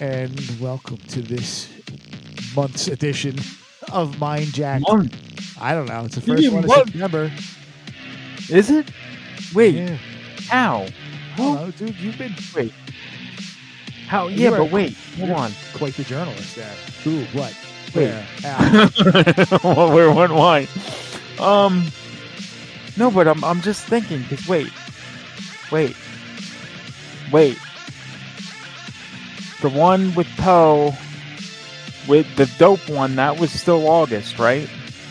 And welcome to this month's edition of Mind Jack. I don't know. It's the first one of? September. Is it? Wait, Yeah. how? Don't dude. You've been Wait. How? You Yeah, are- but wait. Hold on. quite the journalist there. Who? What? Wait. Where? How? where? When? Why? Um. No, but I'm I'm just thinking. Cause wait, wait, wait. The one with Poe, with the dope one, that was still August, right?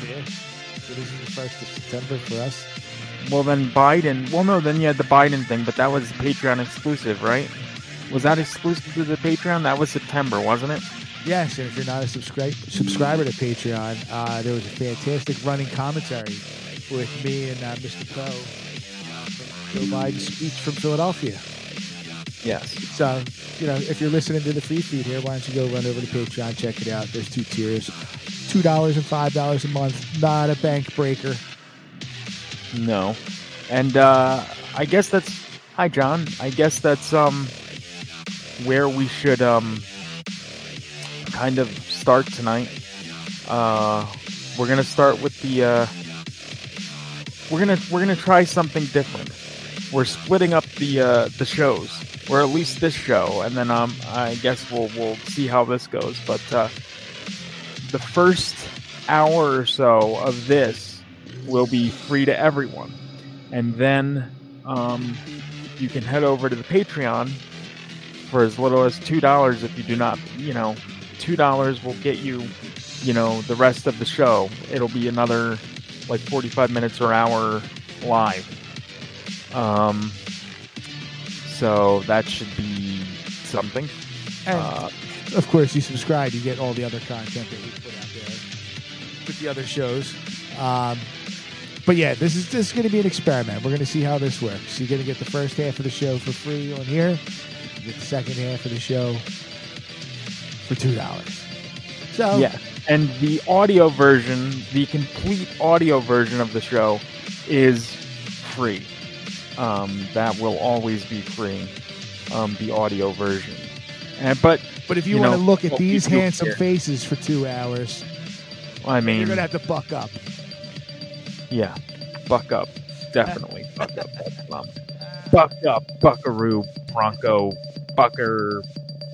yeah. So this is the first of September for us. Well, then Biden. Well, no, then you had the Biden thing, but that was Patreon exclusive, right? Was that exclusive to the Patreon? That was September, wasn't it? Yes, and if you're not a subscribe subscriber to Patreon, uh, there was a fantastic running commentary with me and uh, Mr. Poe from Joe Biden's speech from Philadelphia. Yes. So, you know, if you're listening to the free feed here, why don't you go run over to Patreon, check it out. There's two tiers, two dollars and five dollars a month. Not a bank breaker. No. And uh I guess that's hi John. I guess that's um where we should um kind of start tonight. Uh we're going to start with the uh we're going to we're to try something different. We're splitting up the uh the shows. Or at least this show and then um I guess we'll we'll see how this goes, but uh the first hour or so of this will be free to everyone. And then um, you can head over to the Patreon for as little as $2 if you do not, you know, $2 will get you, you know, the rest of the show. It'll be another like 45 minutes or hour live. Um, so that should be something. And Uh, of course, you subscribe, you get all the other content that we put out there with the other shows. Um, But yeah, this is this is going to be an experiment. We're going to see how this works. You're going to get the first half of the show for free on here. You get the second half of the show for two dollars. So Yeah. And the audio version, the complete audio version of the show is free. Um, that will always be free. Um, the audio version. And but But if you, You want to look at well, these handsome faces for two hours, I mean you're to have to buck up. Yeah, buck up, definitely buck up. Um, buck up, Buckaroo, Bronco, Bucker,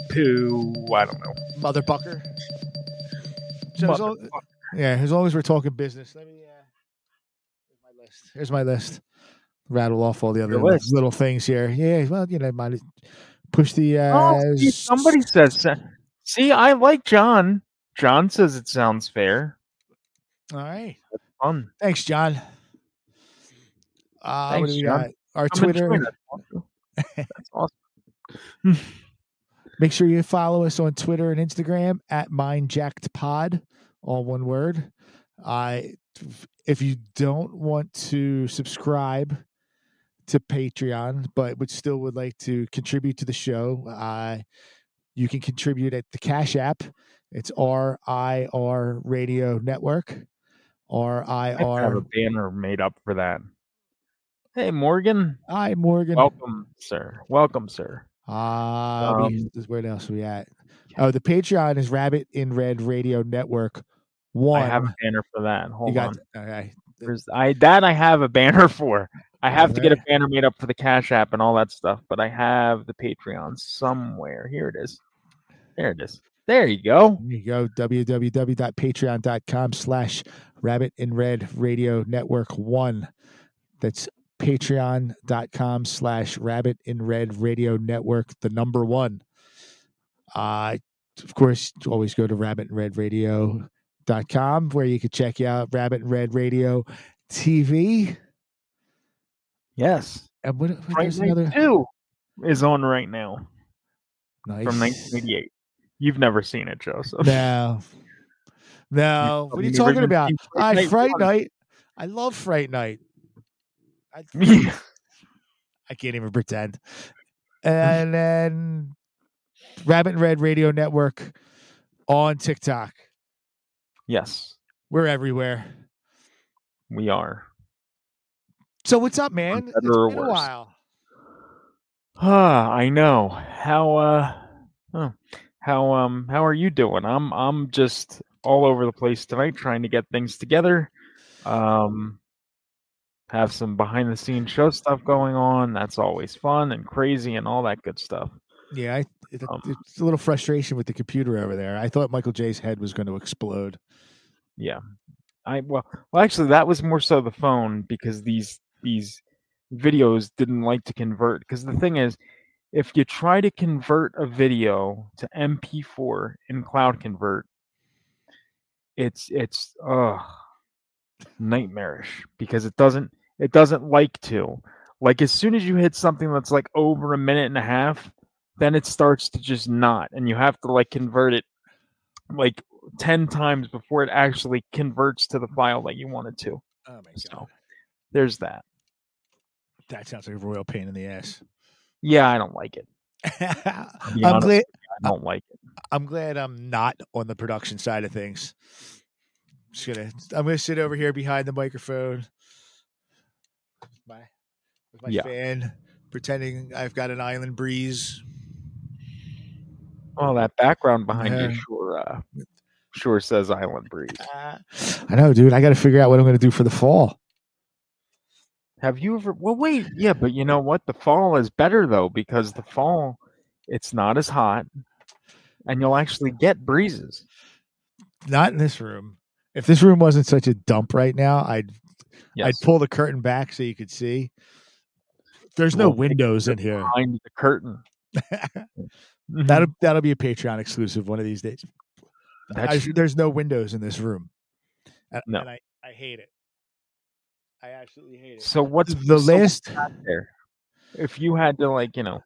Poo. I don't know. Mother bucker. So as long, yeah, as long as we're talking business, let me. Uh, here's my list. Here's my list. Rattle off all the other little things here. Yeah, well, you know, might push the. Uh, Oh, see, somebody says. See, I like John. John says it sounds fair. All right. Fun. Thanks, John. Uh, what Thanks, do we John. got? Our I'm Twitter. it. That's awesome. Make sure you follow us on Twitter and Instagram at MindJackedPod, all one word. I, if you don't want to subscribe to Patreon, but would still would like to contribute to the show, uh, you can contribute at the Cash App. It's R I R Radio Network. R I I have a banner made up for that. Hey, Morgan. Hi, Morgan. Welcome, sir. Welcome, sir. Uh, we- where else are we at? Oh, the Patreon is Rabbit in Red Radio Network. One. I have a banner for that. Hold you got on. okay. There's I that I have a banner for. I have to get a banner made up for the Cash App and all that stuff, but I have the Patreon somewhere. Here it is. There it is. There you go. There you go. www.patreon.com slash rabbit in red radio network one. That's patreon.com slash rabbit in red radio network, the number one. Uh, of course, always go to rabbit in red radio.com where you can check out Rabbit in Red Radio TV. Yes. And what, what Fright Night another 2 is on right now nice. from 1988. You've never seen it, Joseph. No. No. What are you talking about? Fright I Night Fright. Night. I love Fright Night. I, I can't even pretend. And then Rabbit in Red Radio Network on TikTok. yes, We're everywhere. we are. So what's up, man? It's been a while. Ah, I know. How uh oh, how um how are you doing? I'm I'm just all over the place tonight trying to get things together. Um have some behind the scenes show stuff going on. That's always fun and crazy and all that good stuff. Yeah, I, it, Um, it's a little frustration with the computer over there. I thought Michael J's head was going to explode. Yeah. I well well actually that was more so the phone because these these videos didn't like to convert because the thing is if you try to convert a video to MP4 in Cloud Convert it's it's uh nightmarish because it doesn't it doesn't like to. Like as soon as you hit something that's like over a minute and a half then it starts to just not and you have to like convert it like 10 times before it actually converts to the file that you want it to. Oh my so there's that That sounds like a royal pain in the ass. yeah i don't like it I'm honest, glad i don't like it I'm glad I'm not on the production side of things. Just gonna I'm gonna sit over here behind the microphone. My with my Yeah. fan, pretending I've got an island breeze. oh that background behind Yeah. you sure uh sure says island breeze Ah, I know, dude. I gotta figure out what I'm gonna do for the fall. Have you ever? Well, wait, yeah, but you know what? The fall is better though because the fall, it's not as hot, and you'll actually get breezes. Not in this room. If this room wasn't such a dump right now, I'd Yes, I'd pull the curtain back so you could see. There's no Well, windows in here. behind the curtain. That'll that'll be a Patreon exclusive one of these days. I, there's no windows in this room. And, No. and I, I hate it. I absolutely hate it. so what's the so what's last back there? If you had to, like, you know,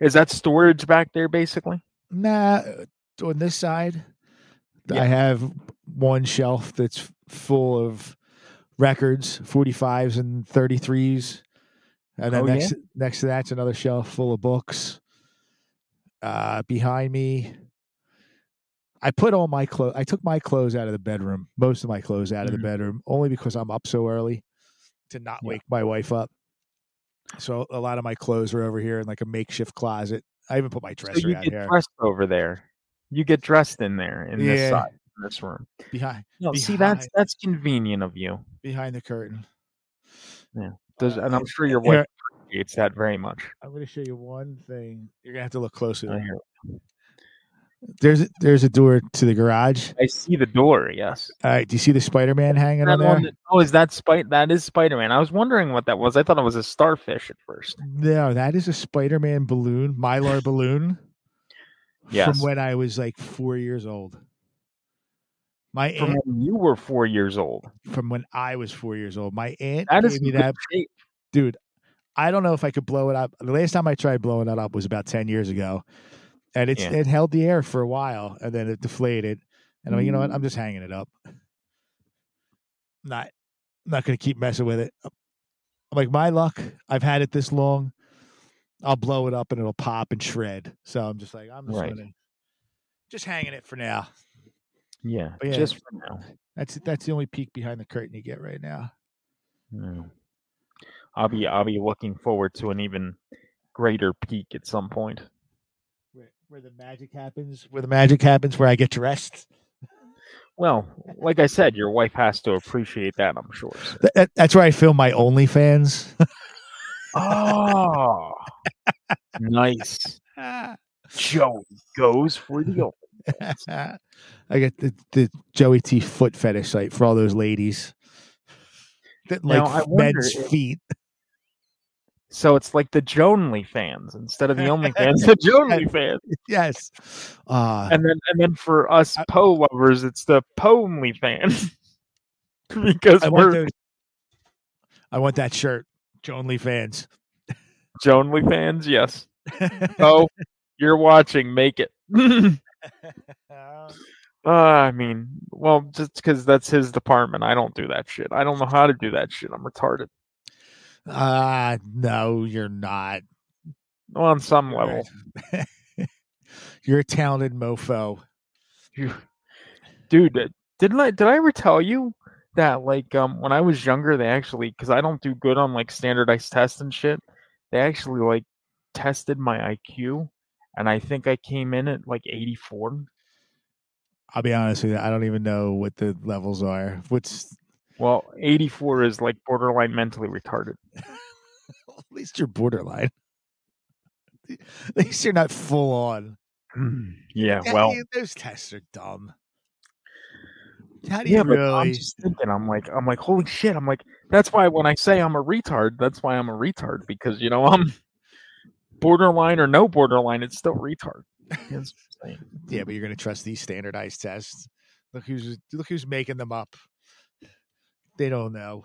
is that storage back there basically? nah on this side Yeah. I have one shelf that's full of records, 45s and 33s. And then Oh, yeah? next next to that's another shelf full of books. Uh behind me I put all my clothes I took my clothes out of the bedroom, most of my clothes out of the Mhm. bedroom, only because I'm up so early to not Yeah. wake my wife up. So a lot of my clothes are over here in like a makeshift closet. I even put my So dresser you out get here dressed over there. You get dressed in there in this side, in this room. behind No, see that's that's convenient of you. behind the curtain. Yeah. Does, Uh, and I'm sure your here- wife appreciates that very much. I'm going to show you one thing. You're going to have to look closer. Hear- There's a, there's a door to the garage. I see the door. Yes. All right, do you see the Spider-Man hanging on there? that- oh, is that Spider? That is Spider Man. I was wondering what that was. I thought it was a starfish at first. No, that is a Spider-Man balloon, Mylar balloon. Yes. From when I was like four years old. My From aunt, when you were four years old. from when I was four years old, my aunt That gave me that. shape. Dude, I don't know if I could blow it up. The last time I tried blowing that up was about ten years ago, and it's Yeah. it held the air for a while, and then it deflated. And I'm like, you know what? I'm just hanging it up. Not, not gonna keep messing with it. I'm like, my luck. I've had it this long. I'll blow it up and it'll pop and shred. So I'm just like, I'm just Right. gonna just hanging it for now. Yeah, yeah, just for now. That's that's the only peek behind the curtain you get right now. Mm. I'll be I'll be looking forward to an even greater peak at some point. Where, the magic happens, where the magic happens, where I get dressed. Well, like I said, your wife has to appreciate that, I'm sure. so- Th- that- that's where I film my OnlyFans. Oh, nice. Joey goes for the old. I get the, the Joey T foot fetish site for all those ladies that like Now, wonder men's if- feet. So it's like the Jonely fans instead of the only fans, the Jonely fans. Yes. Uh, And then and then for us Poe lovers, it's the Poemly fans. because I want we're those. I want that shirt. Only fans. Jonely fans, yes. Oh, you're watching, make it. Uh, I mean, well, just because that's his department, I don't do that shit. I don't know how to do that shit. I'm retarded. Ah, no, you're not. On some level, You're a talented mofo. You- dude. uh, Didn't I? Did I ever tell you that like um when I was younger, they actually because I don't do good on like standardized tests and shit. They actually like tested my IQ, and I think I came in at like 84. I'll be honest with you. I don't even know what the levels are. What's Well, 84 is like borderline mentally retarded. at least you're borderline. At least you're not full on. Mm, yeah, Yeah, well, those tests are dumb. How do you yeah, but I'm just thinking. I'm like, I'm like, holy shit! I'm like, that's why when I say I'm a retard, that's why I'm a retard because you know I'm borderline or no borderline, it's still retard. That's what I'm saying. Yeah, but you're gonna trust these standardized tests. Look who's look who's making them up. They don't know.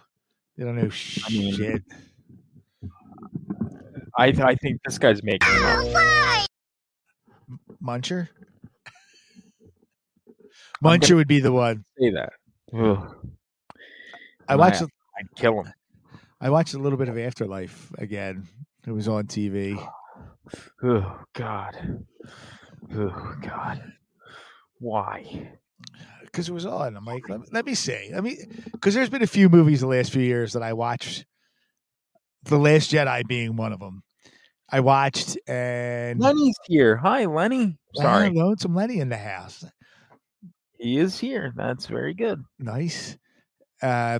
They don't know shit. I I think this guy's making it up. Muncher. I'm Muncher would be the one. say that. Ugh. I watched. I, I'd kill him. I watched a little bit of Afterlife again. It was on TV. Oh God. Oh God. Why? Because it was on. I'm like, let, let me see. I mean, because there's been a few movies the last few years that I watched. The Last Jedi being one of them. I watched and Lenny's here. Hi, Lenny. Sorry, I Wow, some Lenny in the house. he is here. That's very good. Nice. Uh,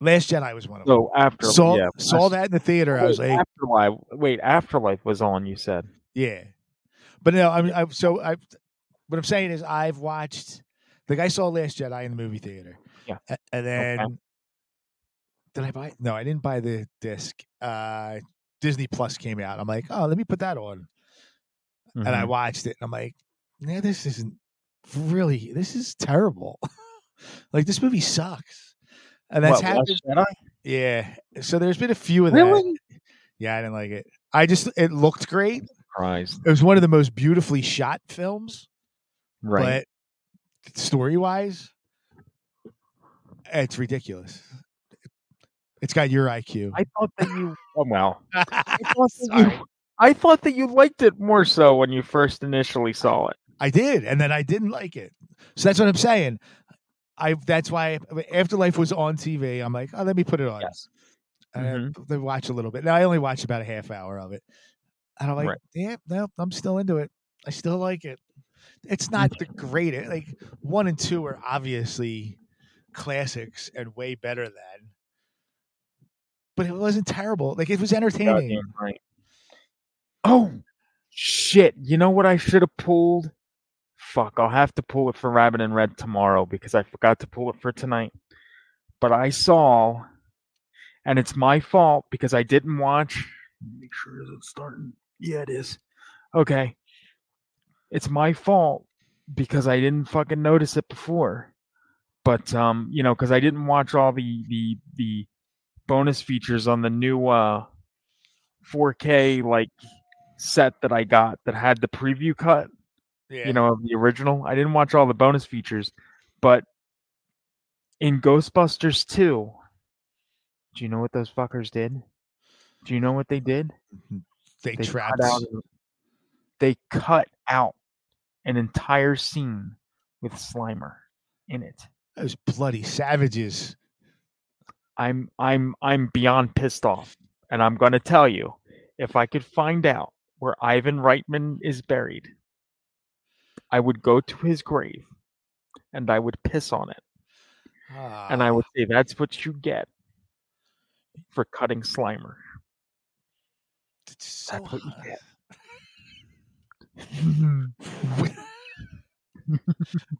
Last Jedi was one of them. So after saw yeah, saw that in the theater. I was wait, like, Afterlife. Wait, Afterlife was on. You said. yeah, but no, I mean, I, so I. What I'm saying is, I've watched. Like I saw Last Jedi in the movie theater. Yeah. And then did I buy? No, I didn't buy the disc. Uh, Disney Plus came out. I'm like, oh, let me put that on, and I Mhm. watched it. And I'm like, yeah, this isn't really. This is terrible. like this movie sucks. And that's What, happened. Last Jedi? Yeah. So there's been a few of that. Yeah, I didn't like it. I just it looked great. Surprised. It was one of the most beautifully shot films, Right. but story wise, It's ridiculous. It's got your IQ. I thought that you. Oh well. I thought, that Sorry. you, I thought that you liked it more so when you first initially saw it. I did, and then I didn't like it. So that's what I'm saying. I that's why Afterlife was on TV. I'm like, oh, let me put it on. Yes. And I mm-hmm. watch a little bit. Now I only watch about a half hour of it, and I'm like, Right. yeah, no, I'm still into it. I still like it. It's not the greatest. Like one and two are obviously classics and way better than, but it wasn't terrible. Like it was entertaining. Right. Oh shit! You know what I should have pulled? Fuck! I'll have to pull it for Rabbit in Red tomorrow because I forgot to pull it for tonight. But I saw, and it's my fault because I didn't watch. Make sure it's starting? Yeah, it is. Okay. It's my fault because I didn't fucking notice it before. But um, you know, because I didn't watch all the the the bonus features on the new uh 4K like set that I got that had the preview cut, Yeah. you know, of the original. I didn't watch all the bonus features, but in Ghostbusters 2, do you know what those fuckers did? Do you know what they did? they, They trapped. cut out they cut out an entire scene with Slimer in it. those bloody savages. I'm I'm I'm beyond pissed off. And I'm gonna tell you, if I could find out where Ivan Reitman is buried, I would go to his grave and I would piss on it. And I Ah, would say that's what you get for cutting Slimer. it's so That's what you get.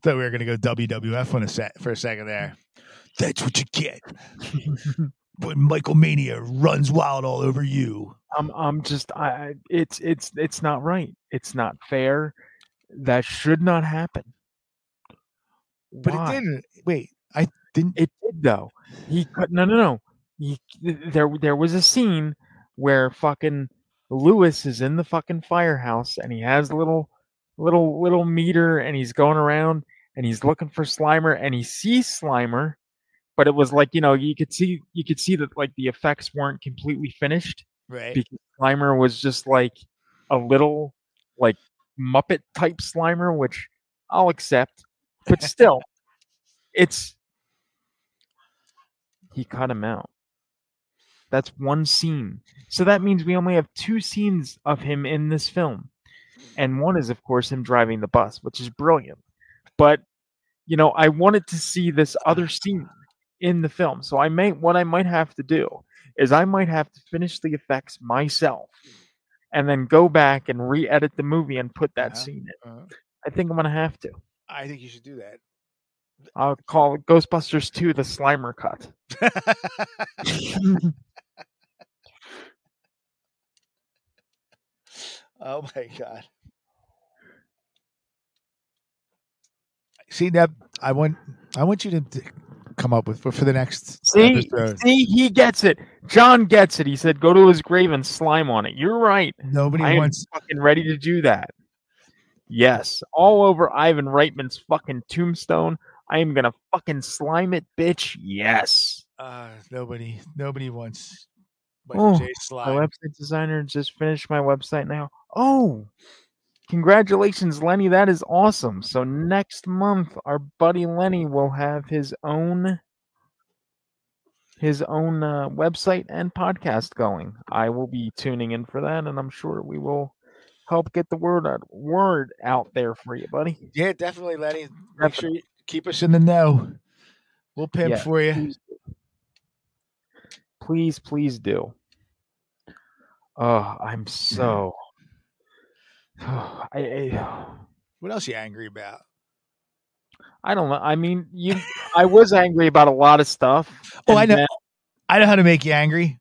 Thought we were gonna go WWF on a set for a second there. That's what you get when Michael Mania runs wild all over you. I'm I'm just I I- it's it's it's not right. It's not fair. That should not happen. But Why? it didn't. Wait, I didn't. It did though. He cut no no no. He, there there was a scene where fucking Louis is in the fucking firehouse and he has a little little little meter and he's going around and he's looking for Slimer and he sees Slimer, but it was like you know you could see you could see that like the effects weren't completely finished Right. because Slimer was just like a little like Muppet type Slimer, which I'll accept, but still, it's he cut him out. That's one scene. So that means we only have two scenes of him in this film. And one is, of course, him driving the bus, which is brilliant. But, you know, I wanted to see this other scene in the film. So I may, what I might have to do is I might have to finish the effects myself and then go back and re edit the movie and put that Uh-huh. scene in. Uh, I think I'm going to have to. I think you should do that. I'll call it Ghostbusters 2 the Slimer cut. oh my god. See that I want I want you to come up with for, for the next See, episode. see, he gets it. John gets it. He said, "Go to his grave and slime on it." You're right. Nobody I am wants fucking ready to do that. Yes, all over Ivan Reitman's fucking tombstone. I am gonna fucking slime it, bitch. Yes. uh nobody nobody wants Oh, Michael J. My website designer just finished my website now. Oh, congratulations, Lenny. That is awesome. So next month, our buddy Lenny will have his own his own uh, website and podcast going. I will be tuning in for that, and I'm sure we will help get the word out, word out there for you, buddy. Yeah, definitely, Lenny. Make sure you keep us in the know. We'll pimp Yeah, for you. Please. Please, please do. Oh, I'm so. I, I What else you angry about? I don't know. I mean, you. I was angry about a lot of stuff. Oh, I know. then- I know how to make you angry.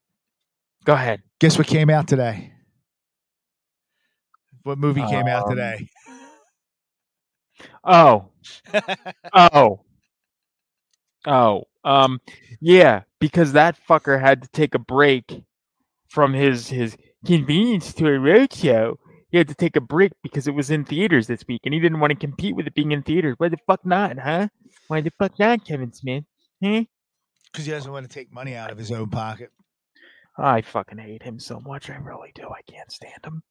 go ahead. Guess what came out today? What movie came out Um, today? Oh, oh, oh. Um, yeah, because that fucker had to take a break from his his convenience store roadshow. He had to take a break because it was in theaters this week, and he didn't want to compete with it being in theaters. Why the fuck not, huh? Why the fuck not, Kevin Smith? Huh? because he doesn't want to take money out of his own pocket. I fucking hate him so much. I really do. I can't stand him.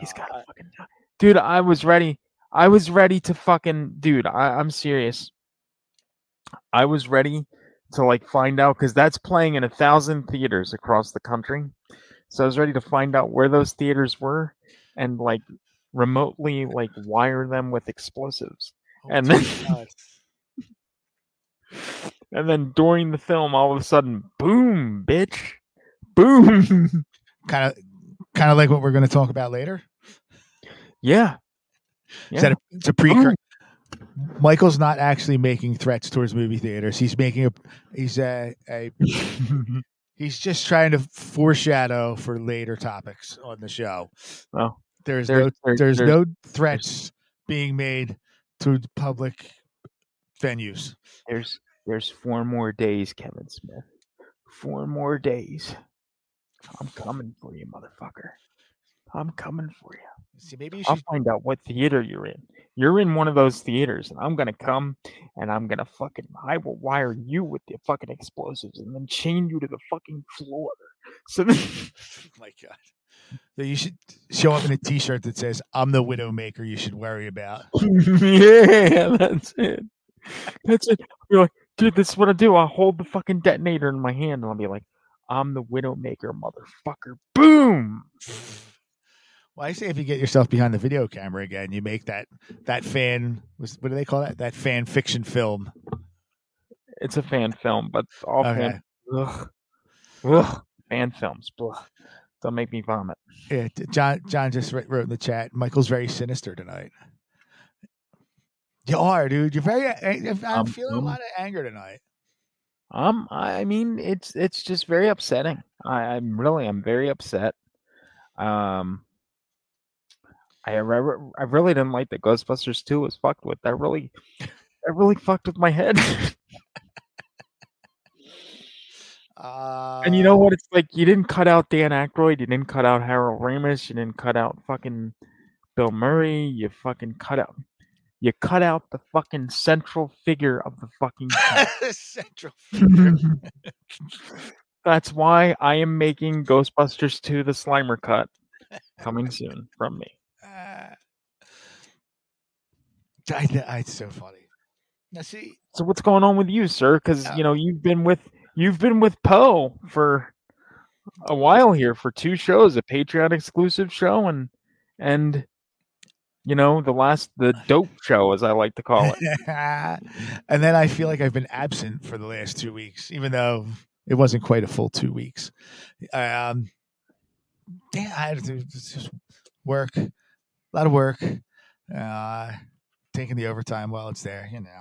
He's Yeah, got I- to fucking. Dude, I was ready. I was ready to fucking dude, I, I'm serious. I was ready to like find out because that's playing in a thousand theaters across the country. So I was ready to find out where those theaters were and like remotely like wire them with explosives. Oh, and then- And then during the film, all of a sudden, boom, bitch, boom. kind of kind of like what we're going to talk about later. yeah. Is that a, it's a precursor? Michael's not actually making threats towards movie theaters. He's making a he's a, a he's just trying to foreshadow for later topics on the show. Well, There's There- no there- there's, there's- no threats being made to public venues. There's there's four more days, Kevin Smith. Four more days. I'm coming for you, motherfucker. I'm coming for you. See, maybe you I'll should find out what theater you're in. You're in one of those theaters, and I'm gonna come and I'm gonna fucking I will wire you with the fucking explosives and then chain you to the fucking floor. So then, oh my God. So you should show up in a T-shirt that says "I'm the Widowmaker." You should worry about. yeah, that's it. That's it. You're like, dude, this is what I do. I'll hold the fucking detonator in my hand and I'll be like, I'm the Widowmaker, motherfucker. Boom. Well, I say if you get yourself behind the video camera again, you make that that fan. What do they call that? That fan fiction film. It's a fan film, but all Okay. fan, ugh, ugh, fan films. Blah. Don't make me vomit. Yeah, John. John just wrote, in the chat. Michael's very sinister tonight. You are, dude. You're very. I'm, Um, feeling a um, lot of anger tonight. Um, I I mean, it's it's just very upsetting. I, I'm really, I'm very upset. Um, I re- I really didn't like that Ghostbusters 2 was fucked with. That really, that really fucked with my head. Uh, and you know what? It's like you didn't cut out Dan Aykroyd, you didn't cut out Harold Ramis, you didn't cut out fucking Bill Murray. You fucking cut out, you cut out the fucking central figure of the fucking. Central. figure. That's why I am making Ghostbusters 2 the Slimer cut coming soon from me. Uh, I, kn- I- it's so funny. Now, see, So what's going on with you, sir? Because Uh, you know you've been with you've been with Poe for a while here for two shows, a Patreon exclusive show and and you know the last the dope show as I like to call it. and then I feel like I've been absent for the last two weeks, even though it wasn't quite a full two weeks. Um, yeah, I had to just work, a lot of work, uh, taking the overtime while it's there, you know.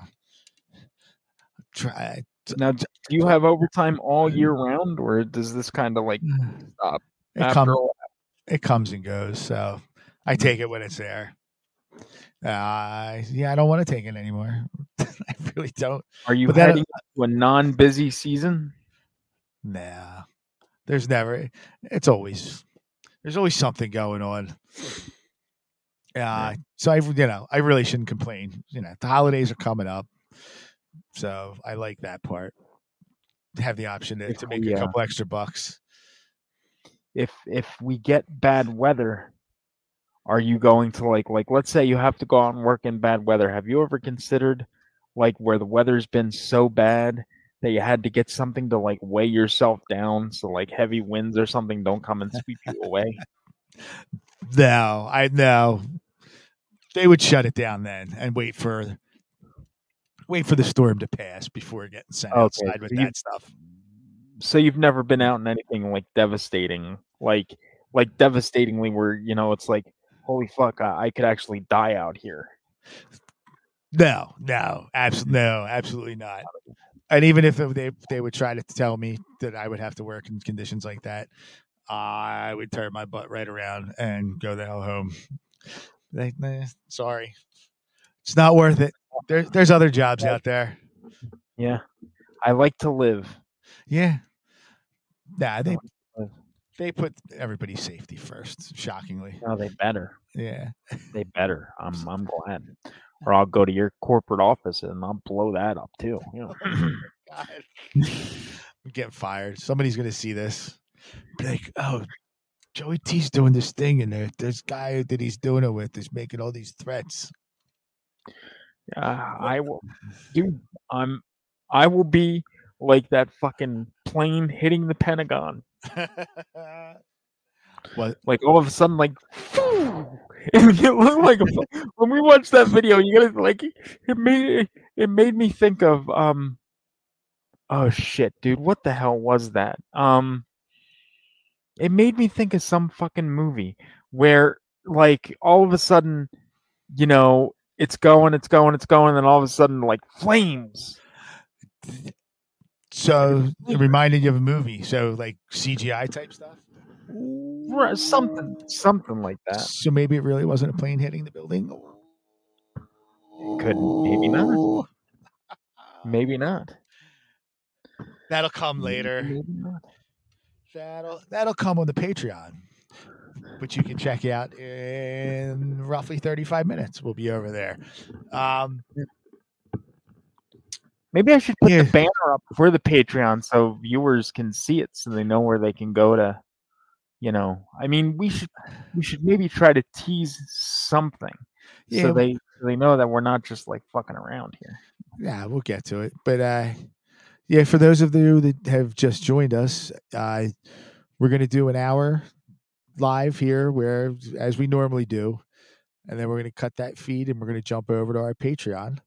Try. Now, do you have overtime all year round, or does this kind of like stop It comes, it comes and goes, so I take it when it's there. Uh, yeah, I don't want to take it anymore. I really don't. Are you but heading to a non-busy season? Nah, there's never. It's always there's always something going on. Uh, so I, you know, I really shouldn't complain. You know, the holidays are coming up, so I like that part. Have the option to, If to make we, a uh, couple extra bucks. if if we get bad weather are you going to like like let's say you have to go out and work in bad weather have you ever considered like where the weather's been so bad that you had to get something to like weigh yourself down so like heavy winds or something don't come and sweep you away No, I know they would shut it down then and wait for wait for the storm to pass before getting sent Okay, outside with so that stuff. so you've never been out in anything like devastating like like devastatingly where you know it's like holy fuck i, I could actually die out here No, no, absolutely, no, absolutely not. And even if uh, they they would try to tell me that I would have to work in conditions like that, I would turn my butt right around and go the hell home. They, nah, sorry, it's not worth it. There's there's other jobs out there. yeah i like to live Yeah, nah, they they put everybody's safety first. Shockingly, no they better yeah. They better. I'm I'm glad. Or I'll go to your corporate office and I'll blow that up too. You know. Oh God. I'm getting fired. Somebody's gonna see this. Be like, oh, Joey T's doing this thing, and there, this guy that he's doing it with is making all these threats. Uh, I will, dude. I'm. I will be like that fucking plane hitting the Pentagon. what? Like all of a sudden, like it looked like a, when we watched that video. You gotta like it made it made me think of um. Oh shit, dude! What the hell was that? Um. It made me think of some fucking movie where, like, all of a sudden, you know, it's going, it's going, it's going, and all of a sudden, like, flames. So it reminded you of a movie. So like CGI type stuff. Right, Something, something like that. So maybe it really wasn't a plane hitting the building. Could be maybe not. Oh. Maybe not. That'll come later. That'll that'll come on the Patreon, which you can check out in roughly 35 minutes. We'll be over there. Um, Maybe I should put Yeah. the banner up for the Patreon so viewers can see it, so they know where they can go to. You know, I mean, we should we should maybe try to tease something Yeah, so they so they know that we're not just like fucking around here. yeah, we'll get to it. But uh, yeah, for those of you that have just joined us, uh, we're going to do an hour live here, where as we normally do, and then we're going to cut that feed and we're going to jump over to our Patreon,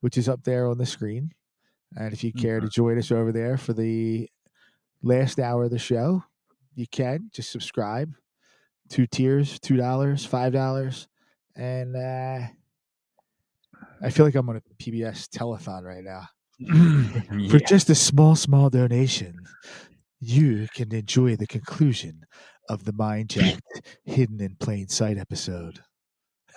which is up there on the screen. And if you care to join us over there for the last hour of the show, you can just subscribe. Two tiers, two dollars, five dollars, and uh, I feel like I'm on a PBS telethon right now. For just a small, small donation, you can enjoy the conclusion of the Mind Jacked Hidden in Plain Sight episode.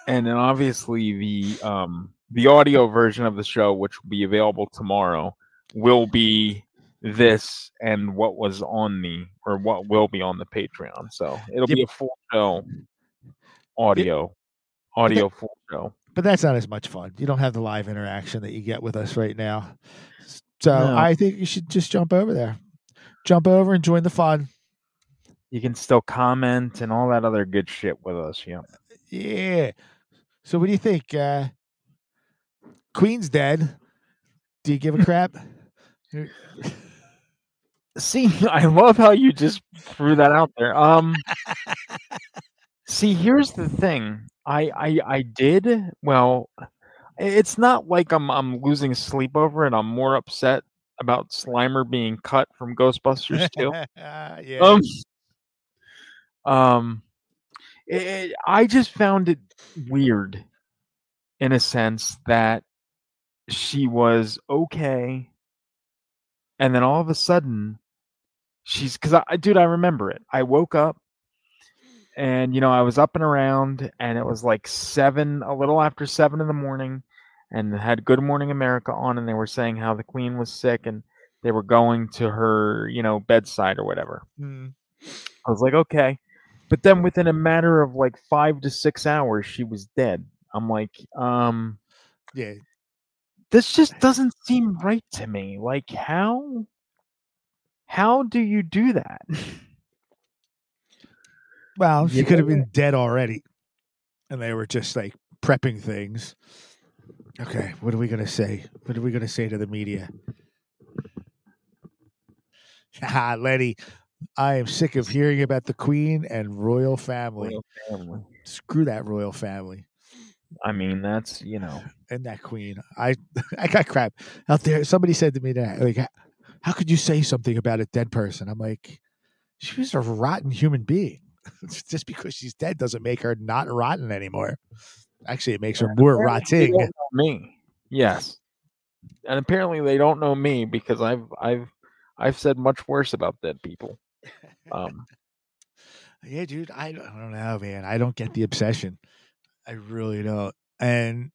and then obviously the um the audio version of the show which will be available tomorrow will be this and what was on the or what will be on the patreon. So it'll Yep. be a full show. Audio. Audio full show But that's not as much fun. You don't have the live interaction that you get with us right now. So No. I think you should just jump over there. Jump over and join the fun. you can still comment and all that other good shit with us yeah Yeah. So what do you think? Uh, Queen's dead. Do you give a crap? see i love how you just threw that out there um see here's the thing i i i did well it's not like i'm i'm losing sleep over it i'm more upset about slimer being cut from ghostbusters too. yeah. um um it, i just found it weird in a sense that she was okay and then all of a sudden she's because I, dude i remember it i woke up and you know i was up and around and it was like seven a little after seven in the morning and had good morning america on and they were saying how the queen was sick and they were going to her you know bedside or whatever. Mm. i was like okay. But then within a matter of like five to six hours she was dead. I'm like um Yeah. this just doesn't seem right to me. Like how how do you do that Well, she Yeah. could have been dead already. And they were just like prepping things. Okay, what are we gonna say? What are we gonna say to the media? Ah, Lenny, I am sick of hearing about the Queen and royal family. Royal family. Screw that royal family i mean that's you know and that Queen. I I got crap out there. Somebody said to me that like, "How- how could you say something about a dead person? I'm like, she was a rotten human being. Just because she's dead doesn't make her not rotten anymore. Actually, it makes her more rotting. don't know me yes and apparently they don't know me because i've i've i've said much worse about dead people um Yeah, dude, I don't, I don't know, man. I don't get the obsession. I really don't. And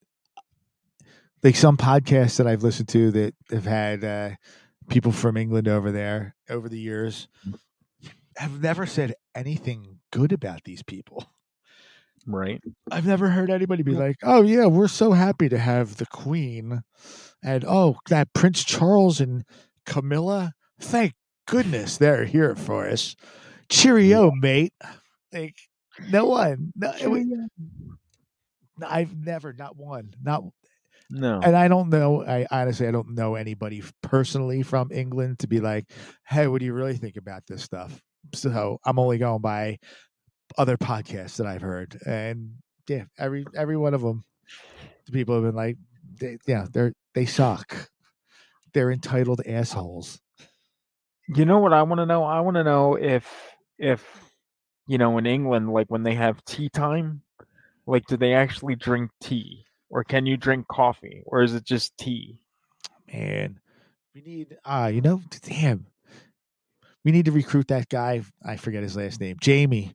like some podcasts that I've listened to that have had uh, people from England over there over the years have never said anything good about these people. right I've never heard anybody be like, "Oh yeah, we're so happy to have the Queen," and "Oh, that Prince Charles and Camilla, thank goodness they're here for us. Cheerio, mate. Like no one. No, was, I've never, not one, not No. and I don't know. I honestly, I don't know anybody personally from England to be like, "Hey, what do you really think about this stuff?" So I'm only going by other podcasts that I've heard, and yeah, every every one of them, the people have been like, they, "Yeah, they're they suck. They're entitled assholes." You know what I want to know? I want to know if if you know in England, like when they have tea time, like do they actually drink tea, or can you drink coffee, or is it just tea? Man, we need ah, you know, damn, we need to recruit that guy. I forget his last name, Jamie.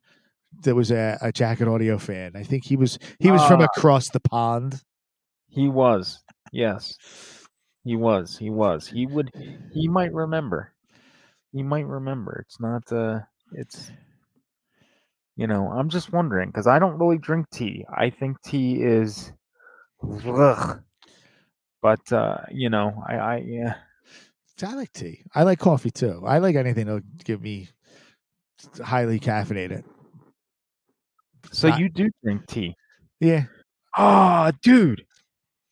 That was a, a Jacket Audio fan. I think he was he was from Ah. across the pond. He was, yes, he was, he was. He would, he might remember. He might remember. It's not. uh It's. You know, I'm just wondering because I don't really drink tea. I think tea is. Ugh. But uh, you know, I, I yeah. I like tea. I like coffee too. I like anything that'll give me highly caffeinated. So Not- you do drink tea? Yeah. Ah, dude,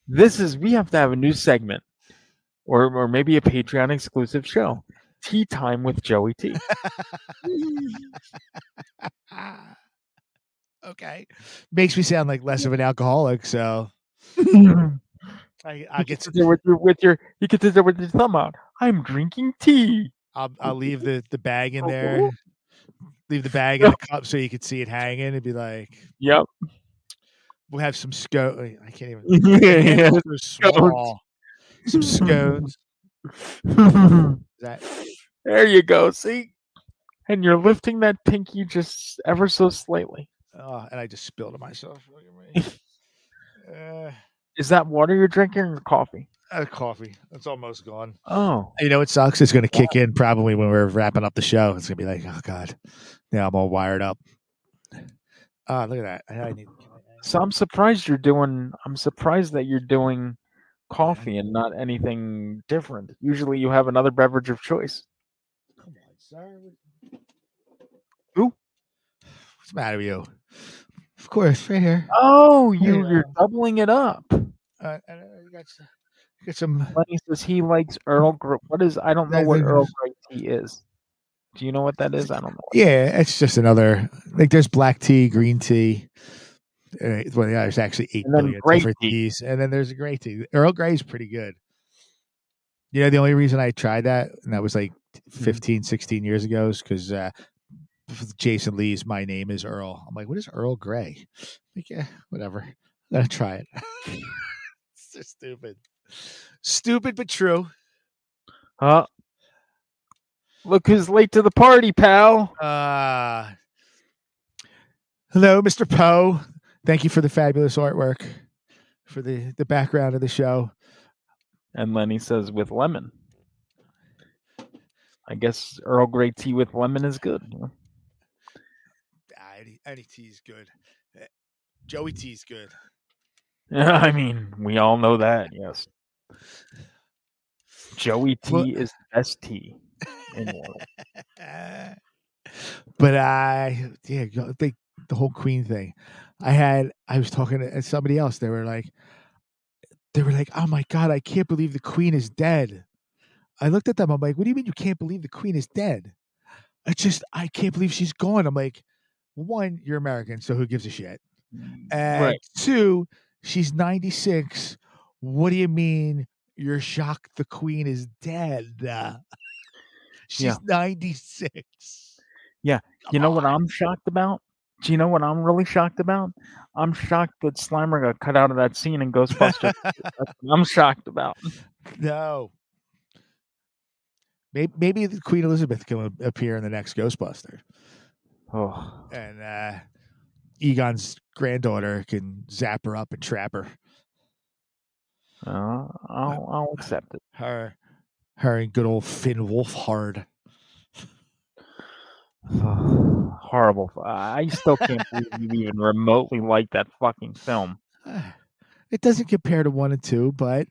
this is we have to have a new segment, or or maybe a Patreon exclusive show. Tea time with Joey T. okay. Makes me sound like less of an alcoholic, so I, I get there with your with your you can sit there with your thumb out. I'm drinking tea. I'll I'll leave the the bag in Oh, there. Leave the bag in the cup so you can see it hanging and be like, Yep. we'll have some scone. I can't even. yeah, yeah. Small. Some scones. That There you go. See, and you're lifting that pinky just ever so slightly. oh, and I just spilled it myself. Look at me. uh, Is that water you're drinking or coffee? uh, coffee. It's almost gone. Oh, You know what sucks? It's going to kick in probably when we're wrapping up the show. It's going to be like, oh god, now I'm all wired up. Ah, look at that. I, I need. so I'm surprised you're doing. I'm surprised that you're doing coffee and not anything different. Usually, you have another beverage of choice. Come on, sir. Who? What's the matter with you? Of course, right here. Oh, you Yeah. you're doubling it up. Uh, uh, you got, got some. Lenny says he likes Earl Grey. What is? I don't know what Earl Grey tea is. Do you know what that is? I don't know. Yeah, it's just another. Like, there's black tea, green tea. Uh, well, yeah, there's actually eight different tea. teas, and then there's a gray tea. Earl Grey is pretty good. You know, the only reason I tried that, and that was like Mm-hmm. 15, 16 years ago, is because uh, Jason Lee's "My Name Is Earl." I'm like, what is Earl Grey? Like, yeah, whatever. I'm gonna try it. so stupid, stupid but true. Huh? Look who's late to the party, pal. Uh, hello, Mr. Poe. Thank you for the fabulous artwork for the the background of the show. And Lenny says with lemon. I guess Earl Grey tea with lemon is good. Ah, any, tea is good. Joey tea is good. I mean, we all know that. Yes. Joey T Well- is the best T in the world. But I, yeah, the the whole Queen thing. I had, I was talking to somebody else. They were like, they were like, oh my god, I can't believe the Queen is dead. I looked at them. I'm like, what do you mean you can't believe the Queen is dead? I just, I can't believe she's gone. I'm like, one, you're American, so who gives a shit? Mm, and Right. two, she's 96. What do you mean you're shocked the Queen is dead? Uh, she's Yeah. 96. Yeah, You know what I'm shocked about? Do you know what I'm really shocked about? I'm shocked that Slimer got cut out of that scene in Ghostbusters. I'm shocked about. No. Maybe, maybe the Queen Elizabeth can appear in the next Ghostbuster, Oh, and uh, Egon's granddaughter can zap her up and trap her. uh, I'll, I'll accept it. Her, her and good old Finn Wolfhard. Horrible. I still can't believe you even remotely like that fucking film. It doesn't compare to one and two, but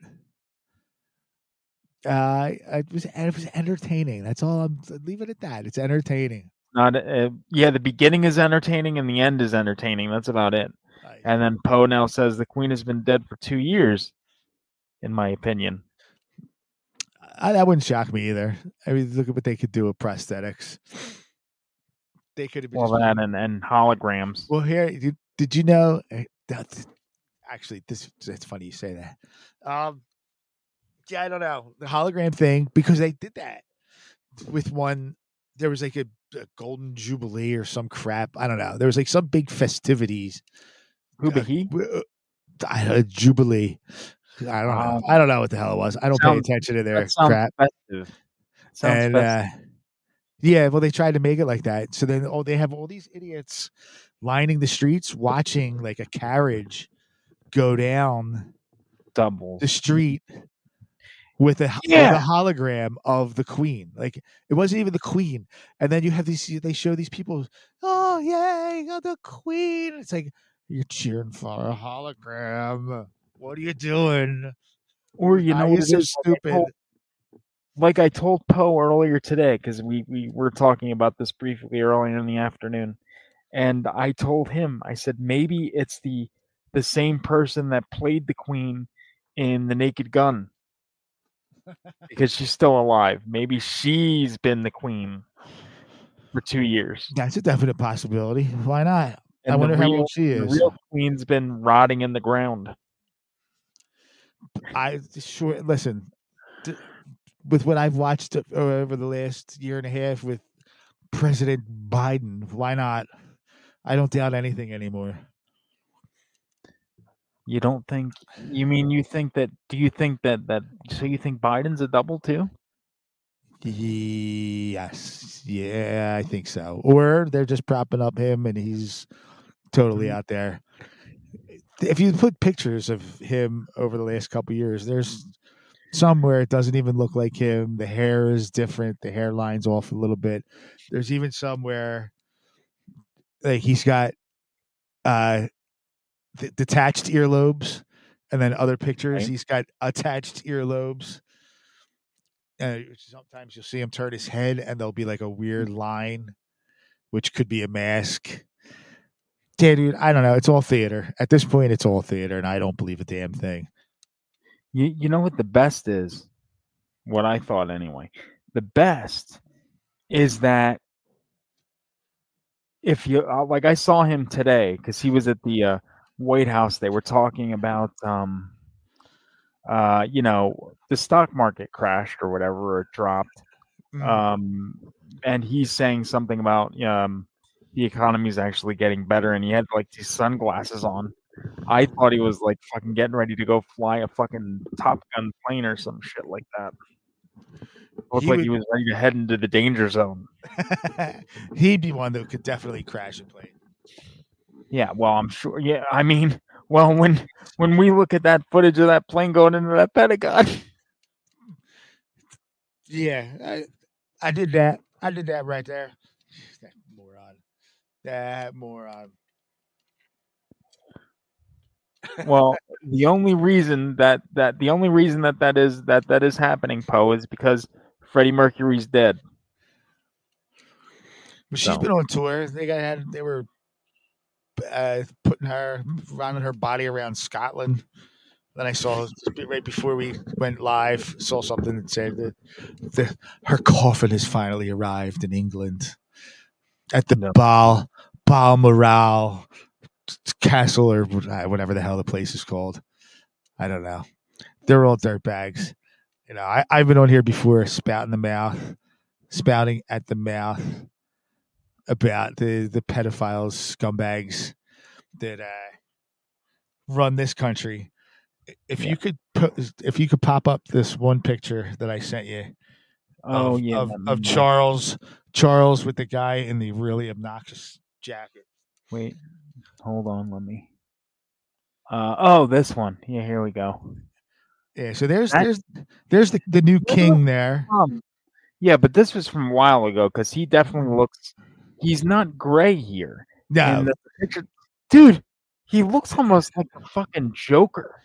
Uh, it was it was entertaining. That's all. I'm leave it at that. It's entertaining. Not uh, yeah. The beginning is entertaining and the end is entertaining. That's about it. I- And then Poe now says the queen has been dead for two years, in my opinion. I, that wouldn't shock me either. I mean, look at what they could do with prosthetics. They could have been. Well, that and, and holograms. Well, here, did, did you know? eh, that- actually, this it's funny you say that. Um, yeah, I don't know the hologram thing because they did that with one. There was like a, a golden jubilee or some crap. I don't know. There was like some big festivities. Who uh, but he? w- uh, jubilee. I don't know. Um, I don't know what the hell it was. I don't pay attention to their crap. festive. And uh, yeah, well, they tried to make it like that. So then, oh, they have all these idiots lining the streets, watching like a carriage go down doubles. the street with a, with a hologram of the queen. Like it wasn't even the queen. And then you have these. They show these people. Oh yay, got the queen! It's like you're cheering for a hologram. What are you doing? Or you know are what you it so is? Like I stupid? told- Like I told Poe earlier today, because we we were talking about this briefly earlier in the afternoon, and I told him, I said maybe it's the the same person that played the queen in The Naked Gun, because she's still alive. Maybe she's been the queen for two years. That's a definite possibility. Why not? I and the wonder how old she is. The real queen's been rotting in the ground. I sure listen d- with what I've watched over the last year and a half with President Biden. Why not? I don't doubt anything anymore. You don't think? You mean you think that? Do you think that that? So you think Biden's a double too? Yes, yeah, I think so. Or they're just propping up him, and he's totally Mhm. out there. If you put pictures of him over the last couple years, there's some where it doesn't even look like him. The hair is different. The hairline's off a little bit. There's even some where like he's got uh d- detached earlobes and then other pictures Right. he's got attached earlobes uh, sometimes you'll see him turn his head and there'll be like a weird line which could be a mask yeah dude i don't know it's all theater at this point it's all theater and i don't believe a damn thing You you know what the best is? What I thought anyway. The best is that if you uh, like, I saw him today because he was at the uh, White House. They were talking about, um, uh, you know, the stock market crashed or whatever, or it dropped. Mm. um, and he's saying something about um, the economy is actually getting better, and he had like these sunglasses on. I thought he was like fucking getting ready to go fly a fucking Top Gun plane or some shit like that. Looked He like would- he was ready to head into the danger zone. he'd be one that could definitely crash a plane Yeah, well, I'm sure. Yeah, I mean, well, when when we look at that footage of that plane going into that Pentagon, yeah I, I did that i did that right there that moron that moron well, the only reason that that the only reason that that is that that is happening, Poe, is because Freddie Mercury's dead. But she's So- been on tour. They got had they were uh, putting her running her body around Scotland. Then I saw right before we went live, saw something that said that the, her coffin has finally arrived in England at the No. Bal Balmoral Castle or whatever the hell the place is called. I don't know. They're all dirt bags. You know, I, I've been on here before spouting the mouth, spouting at the mouth about the the pedophiles, scumbags that uh, run this country. If you could put, if you could pop up this one picture that I sent you Oh of, yeah, of, of Charles Charles with the guy in the really obnoxious jacket. Wait, hold on, let me. Uh, oh, this one. Yeah, here we go. Yeah, so there's there's there's the, the new king there. Um, yeah, but this was from a while ago because he definitely looks. He's not gray here. No, dude. He looks almost like the fucking Joker.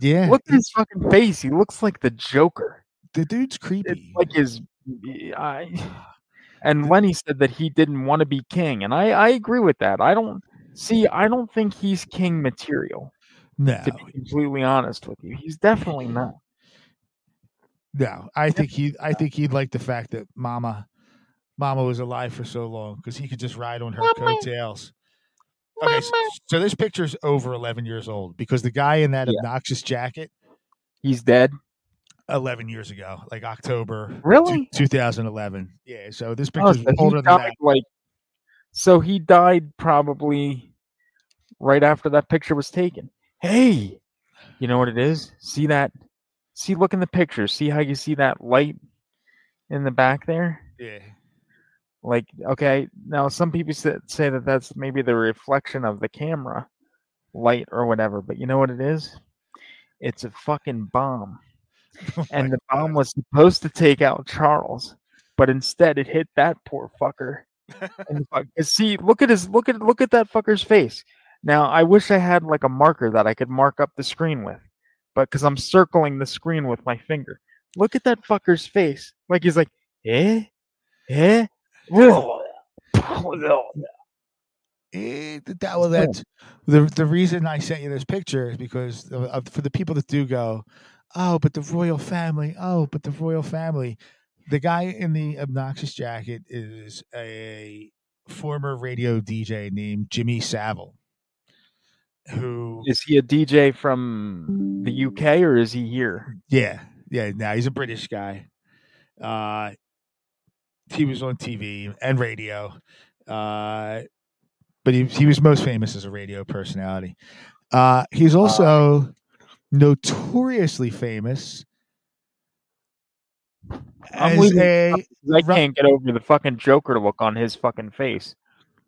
yeah, Look at his fucking face. He looks like the Joker. the dude's it's creepy. like his I and Lenny said that he didn't want to be king, and I I agree with that. I don't see. I don't think he's king material. no, To be completely honest with you, he's definitely not. no. I think he. I think he'd like the fact that Mama, Mama was alive for so long because he could just ride on her coattails. Okay, so, so this picture's over 11 years old because the guy in that Yeah. obnoxious jacket, He's dead. 11 years ago, like October Really? 2011. Yeah, so this Oh, picture's so he older than that. like so he died probably right after that picture was taken. Hey, you know what it is? See that? See, look in the picture. See how you see that light in the back there? Yeah. Like, okay, now some people say, that that's maybe the reflection of the camera light or whatever, but you know what it is? It's a fucking bomb. Oh and the bomb God. was supposed to take out Charles, but instead it hit that poor fucker. and fuck- see, look at his look at look at that fucker's face. Now I wish I had like a marker that I could mark up the screen with, but because I'm circling the screen with my finger. Look at that fucker's face. Like he's like, eh, eh. Eh, th- that, well, that's the the reason I sent you this picture is because of, of- for the people that do go, oh, but the royal family, oh, but the royal family. The guy in the obnoxious jacket is a former radio DJ named Jimmy Savile, who, Is he a DJ from the UK or is he here? yeah, yeah, now he's a British guy. Uh, he was on TV and radio, uh, but he he was most famous as a radio personality. Uh, he's also notoriously famous I'm as a I can't get over the fucking Joker look on his fucking face.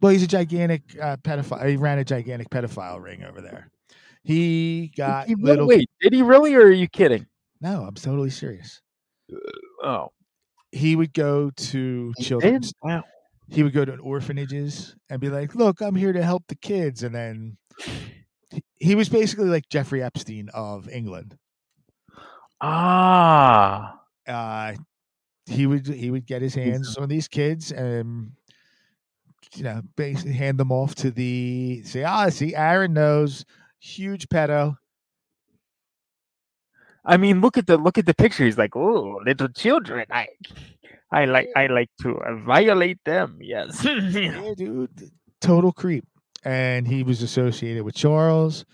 well, he's a gigantic uh, pedophile. He ran a gigantic pedophile ring over there. He got He little. Wait, did he really, or are you kidding? No, I'm totally serious. Oh, He would go to children. Wow. he would go to orphanages and be like, "Look, I'm here to help the kids," and then he, he was basically like Jeffrey Epstein of England. Ah, Uh, he would he would get his hands on these kids and you know basically hand them off to the say, "Ah, see, Aaron knows, huge pedo." I mean, look at the look at the picture. He's like, oh, little children. I, I like I like to uh, violate them. Yes. Yeah, dude, total creep. And he was associated with Charles.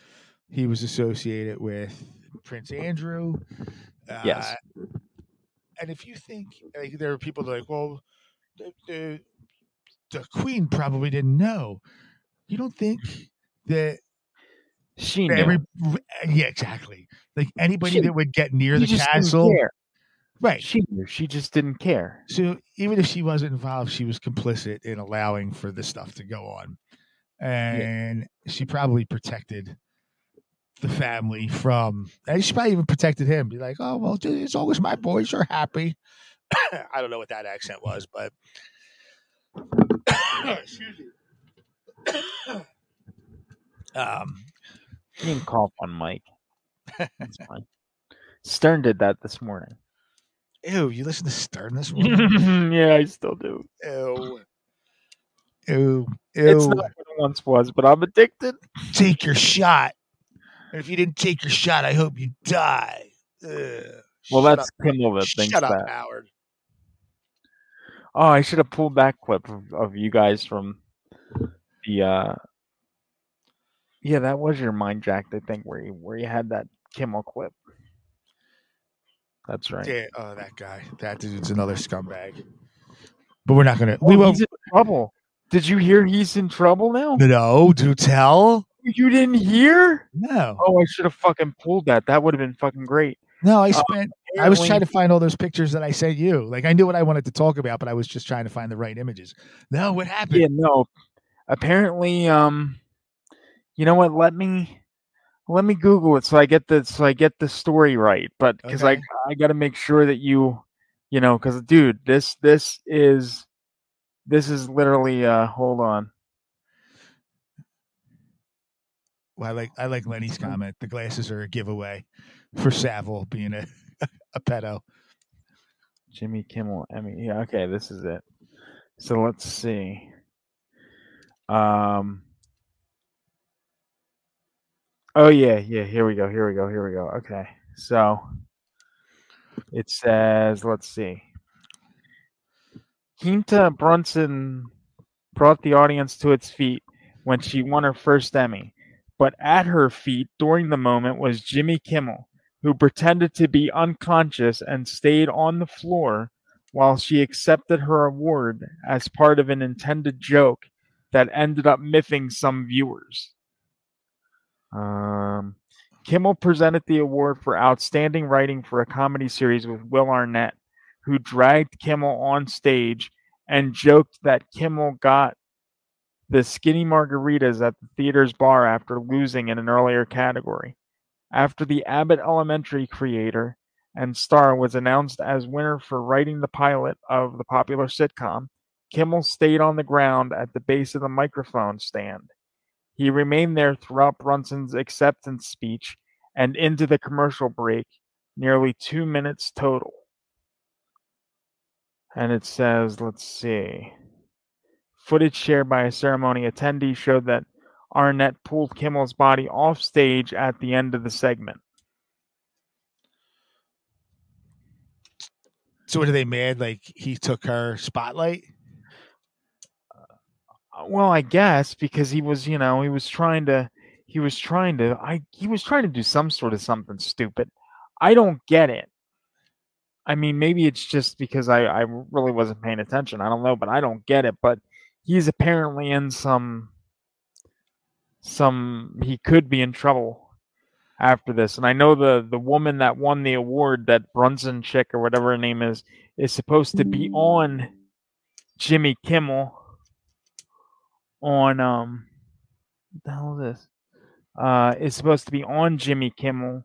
He was associated with Prince Andrew. Yes. Uh, and if you think like there are people that are like, well, the, the the Queen probably didn't know. You don't think that she knew. every yeah exactly like anybody She- that would get near the castle right She knew. She just didn't care. So even if she wasn't involved, she was complicit in allowing for this stuff to go on. And she probably protected the family from, and she probably even protected him. Be like, oh, well, as long as my boys are happy. I don't know what that accent was, but. Excuse me. um, You can cough on Mike. That's fine. Stern did that this morning. ew, you listen to Stern this morning? yeah, I still do. ew. Ew. It's not what it once was, but I'm addicted. take your shot. And if you didn't take your shot, I hope you die. Ugh. Well, Shut that's. Kimmel that thinks Shut up, that. Howard. Oh, I should have pulled that clip of, of you guys from the. uh Yeah, that was your Mindjacked. I think where you where you had that Kimmel clip. That's right. Yeah, oh, that guy. That dude's another scumbag. But we're not gonna. Oh, we won't. he's in trouble. Did you hear he's in trouble now? No, do tell. You didn't hear? No, Oh, I should have fucking pulled that. That would have been fucking great. no. I Uh, spent. I was trying to find all those pictures that I sent you. Like I knew what I wanted to talk about, but I was just trying to find the right images. No, what happened? Yeah, no. Apparently, um, you know what? Let me let me Google it so I get the so I get the story right. But because I Okay. I got to make sure that you, you know, because dude, this this is this is literally. Uh, hold on. Well, I like I like Lenny's comment. The glasses are a giveaway for Savile being a a pedo. Jimmy Kimmel Emmy. Yeah, okay, this is it. So let's see. Um. Oh yeah, yeah. Here we go. Here we go. Here we go. Okay, so it says, let's see. Quinta Brunson brought the audience to its feet when she won her first Emmy, but at her feet during the moment was Jimmy Kimmel, who pretended to be unconscious and stayed on the floor while she accepted her award as part of an intended joke that ended up miffing some viewers. Um, Kimmel presented the award for outstanding writing for a comedy series with Will Arnett, who dragged Kimmel on stage and joked that Kimmel got the skinny margaritas at the theater's bar after losing in an earlier category. After the Abbott Elementary creator and star was announced as winner for writing the pilot of the popular sitcom, Kimmel stayed on the ground at the base of the microphone stand. He remained there throughout Brunson's acceptance speech and into the commercial break, nearly two minutes total. And it says, let's see. Footage shared by a ceremony attendee showed that Arnett pulled Kimmel's body off stage at the end of the segment. So what are they mad? Like he took her spotlight? Well, I guess because he was, you know, he was trying to, he was trying to, I, he was trying to do some sort of something stupid. I don't get it. I mean, maybe it's just because I, I really wasn't paying attention. I don't know, but I don't get it. But he's apparently in some, some, he could be in trouble after this. And I know the, the woman that won the award, that Brunson chick or whatever her name is, is supposed to be on Jimmy Kimmel on um what the hell is this? Uh is supposed to be on Jimmy Kimmel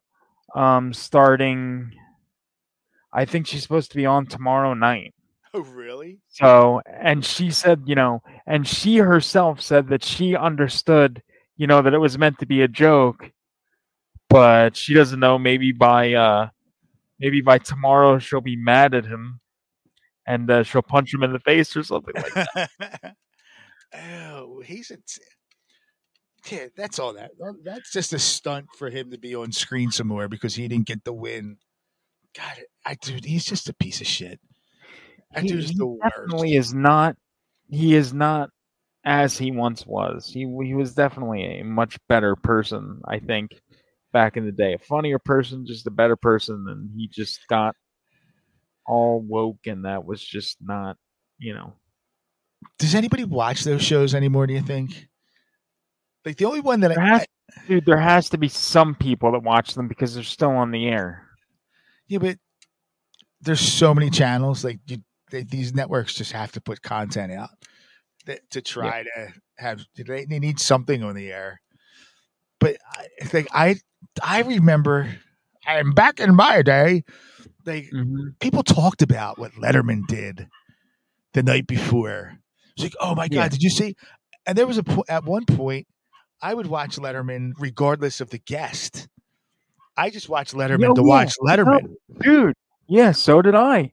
um starting I think she's supposed to be on tomorrow night. Oh, really? So and she said, you know, and she herself said that she understood, you know, that it was meant to be a joke, but she doesn't know maybe by uh maybe by tomorrow she'll be mad at him and uh, she'll punch him in the face or something like that. oh, he's a. T- yeah, that's all that. That's just a stunt for him to be on screen some more because he didn't get the win. God, it I dude, he's just a piece of shit. That he, dude's he the worst. definitely is not he is not as he once was he he was definitely a much better person i think back in the day a funnier person just a better person and he just got all woke and that was just not you know Does anybody watch those shows anymore? Do you think? Like the only one that there I, has, dude there has to be some people that watch them because they're still on the air yeah, but there's so many channels. Like you, they, these networks just have to put content out that, to try to have. They, they need something on the air. But I like I, I remember, I'm back in my day. Like mm-hmm. people talked about what Letterman did the night before. It's like, oh my god, Yeah. did you see? And there was a po- at one point, I would watch Letterman regardless of the guest. I just watched Letterman Yo, to yeah, watch Letterman. dude yeah so did i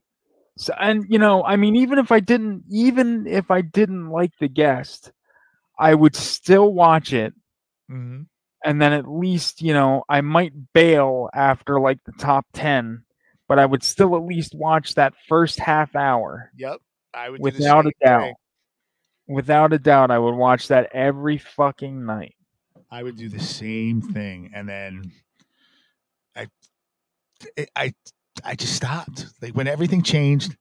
so and you know i mean even if i didn't even if i didn't like the guest i would still watch it Mhm. and then at least you know i might bail after like the top 10 but i would still at least watch that first half hour Yep, I would do without a doubt thing. Without a doubt i would watch that every fucking night I would do the same thing, and then I, I, I just stopped. Like when everything changed,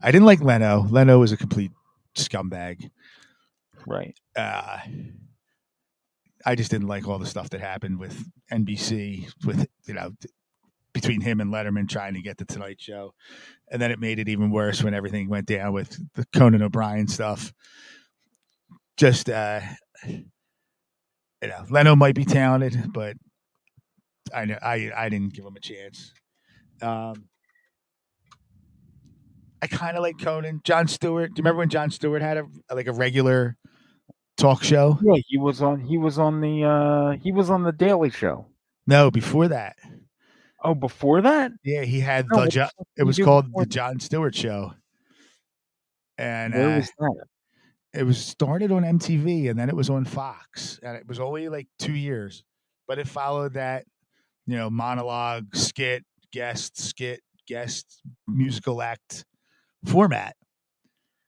I didn't like Leno. Leno was a complete scumbag. right Uh, I just didn't like all the stuff that happened with NBC, with you know, between him and Letterman trying to get the Tonight Show, and then it made it even worse when everything went down with the Conan O'Brien stuff. Just uh, you know, Leno might be talented, but I know I I didn't give him a chance. Um, I kind of like Conan. Jon Stewart. Do you remember when Jon Stewart had a like a regular talk show? yeah he was on he was on the uh he was on the daily show No, before that. Oh, before that? Yeah, he had No, the. what Jo- the fuck did it was called the Jon Stewart Show, and uh? It was started on MTV and then it was on Fox, and it was only like two years, but it followed that, you know, monologue, skit, guest, skit, guest, musical act format.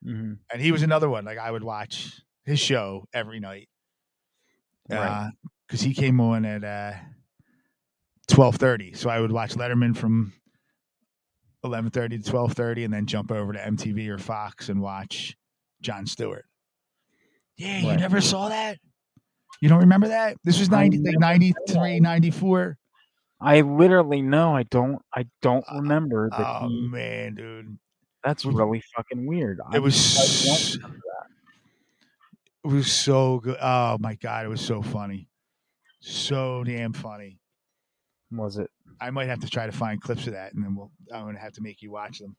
Mhm. And he was another one. Like I would watch his show every night, Right. because he came on at uh, twelve thirty. So I would watch Letterman from eleven thirty to twelve thirty, and then jump over to MTV or Fox and watch Jon Stewart. Yeah, you never saw that. You don't remember that? This was I 90, like never 93, 94. I literally know. I don't. I don't oh, remember that. Oh he, man, dude. that's was- really fucking weird. I It was I want s- to that. it was so good. Oh my god, it was so funny. So damn funny. Was it? I might have to try to find clips of that and then we'll I'm gonna have to make you watch them.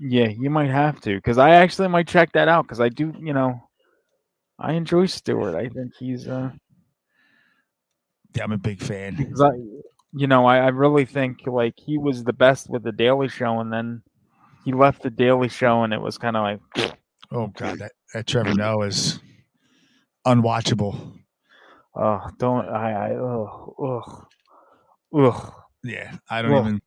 Yeah, you might have to because I actually might check that out because I do. You know, I enjoy Stewart. I think he's. uh Yeah, I'm a big fan. I, you know, I, I really think like he was the best with the Daily Show, and then he left the Daily Show, and it was kind of like, Oh god, that, that Trevor Noah is unwatchable. oh, don't I, I, ugh, ugh, ugh. Yeah, I don't Well, even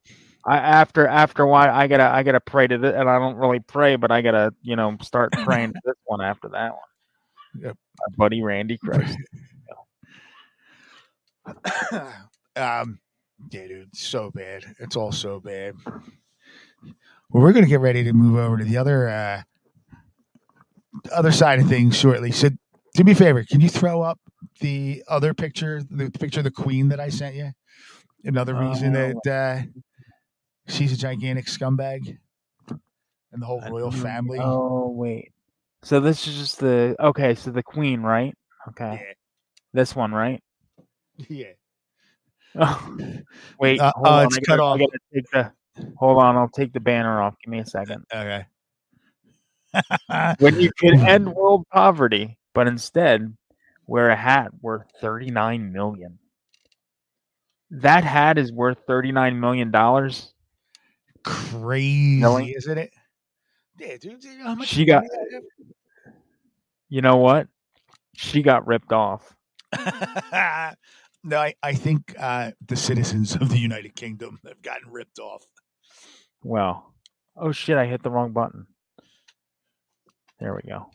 I after after a while, I gotta I gotta pray to this, and I don't really pray, but I gotta you know start praying to this one after that one. Yep. My buddy Randy Christ. um yeah, dude, so bad. It's all so bad. Well, we're gonna get ready to move over to the other uh other side of things shortly. So do me a favor, can you throw up the other picture, the picture of the queen that I sent you? Another reason Oh. that uh she's a gigantic scumbag and the whole royal family. Oh wait, so this is just the okay. So the Queen, right? Okay, this one, right? Yeah. Oh, wait, Uh, hold uh, on. it's I cut gotta, I off. gotta take the. Hold on, I'll take the banner off. Give me a second. Okay. When you could end world poverty, but instead wear a hat worth thirty-nine million. That hat is worth thirty-nine million dollars. Crazy, Really? isn't it? Yeah, dude. do you know how much She got- You know what? She got ripped off. no, I, I think uh, the citizens of the United Kingdom have gotten ripped off. Well, oh shit! I hit the wrong button. There we go.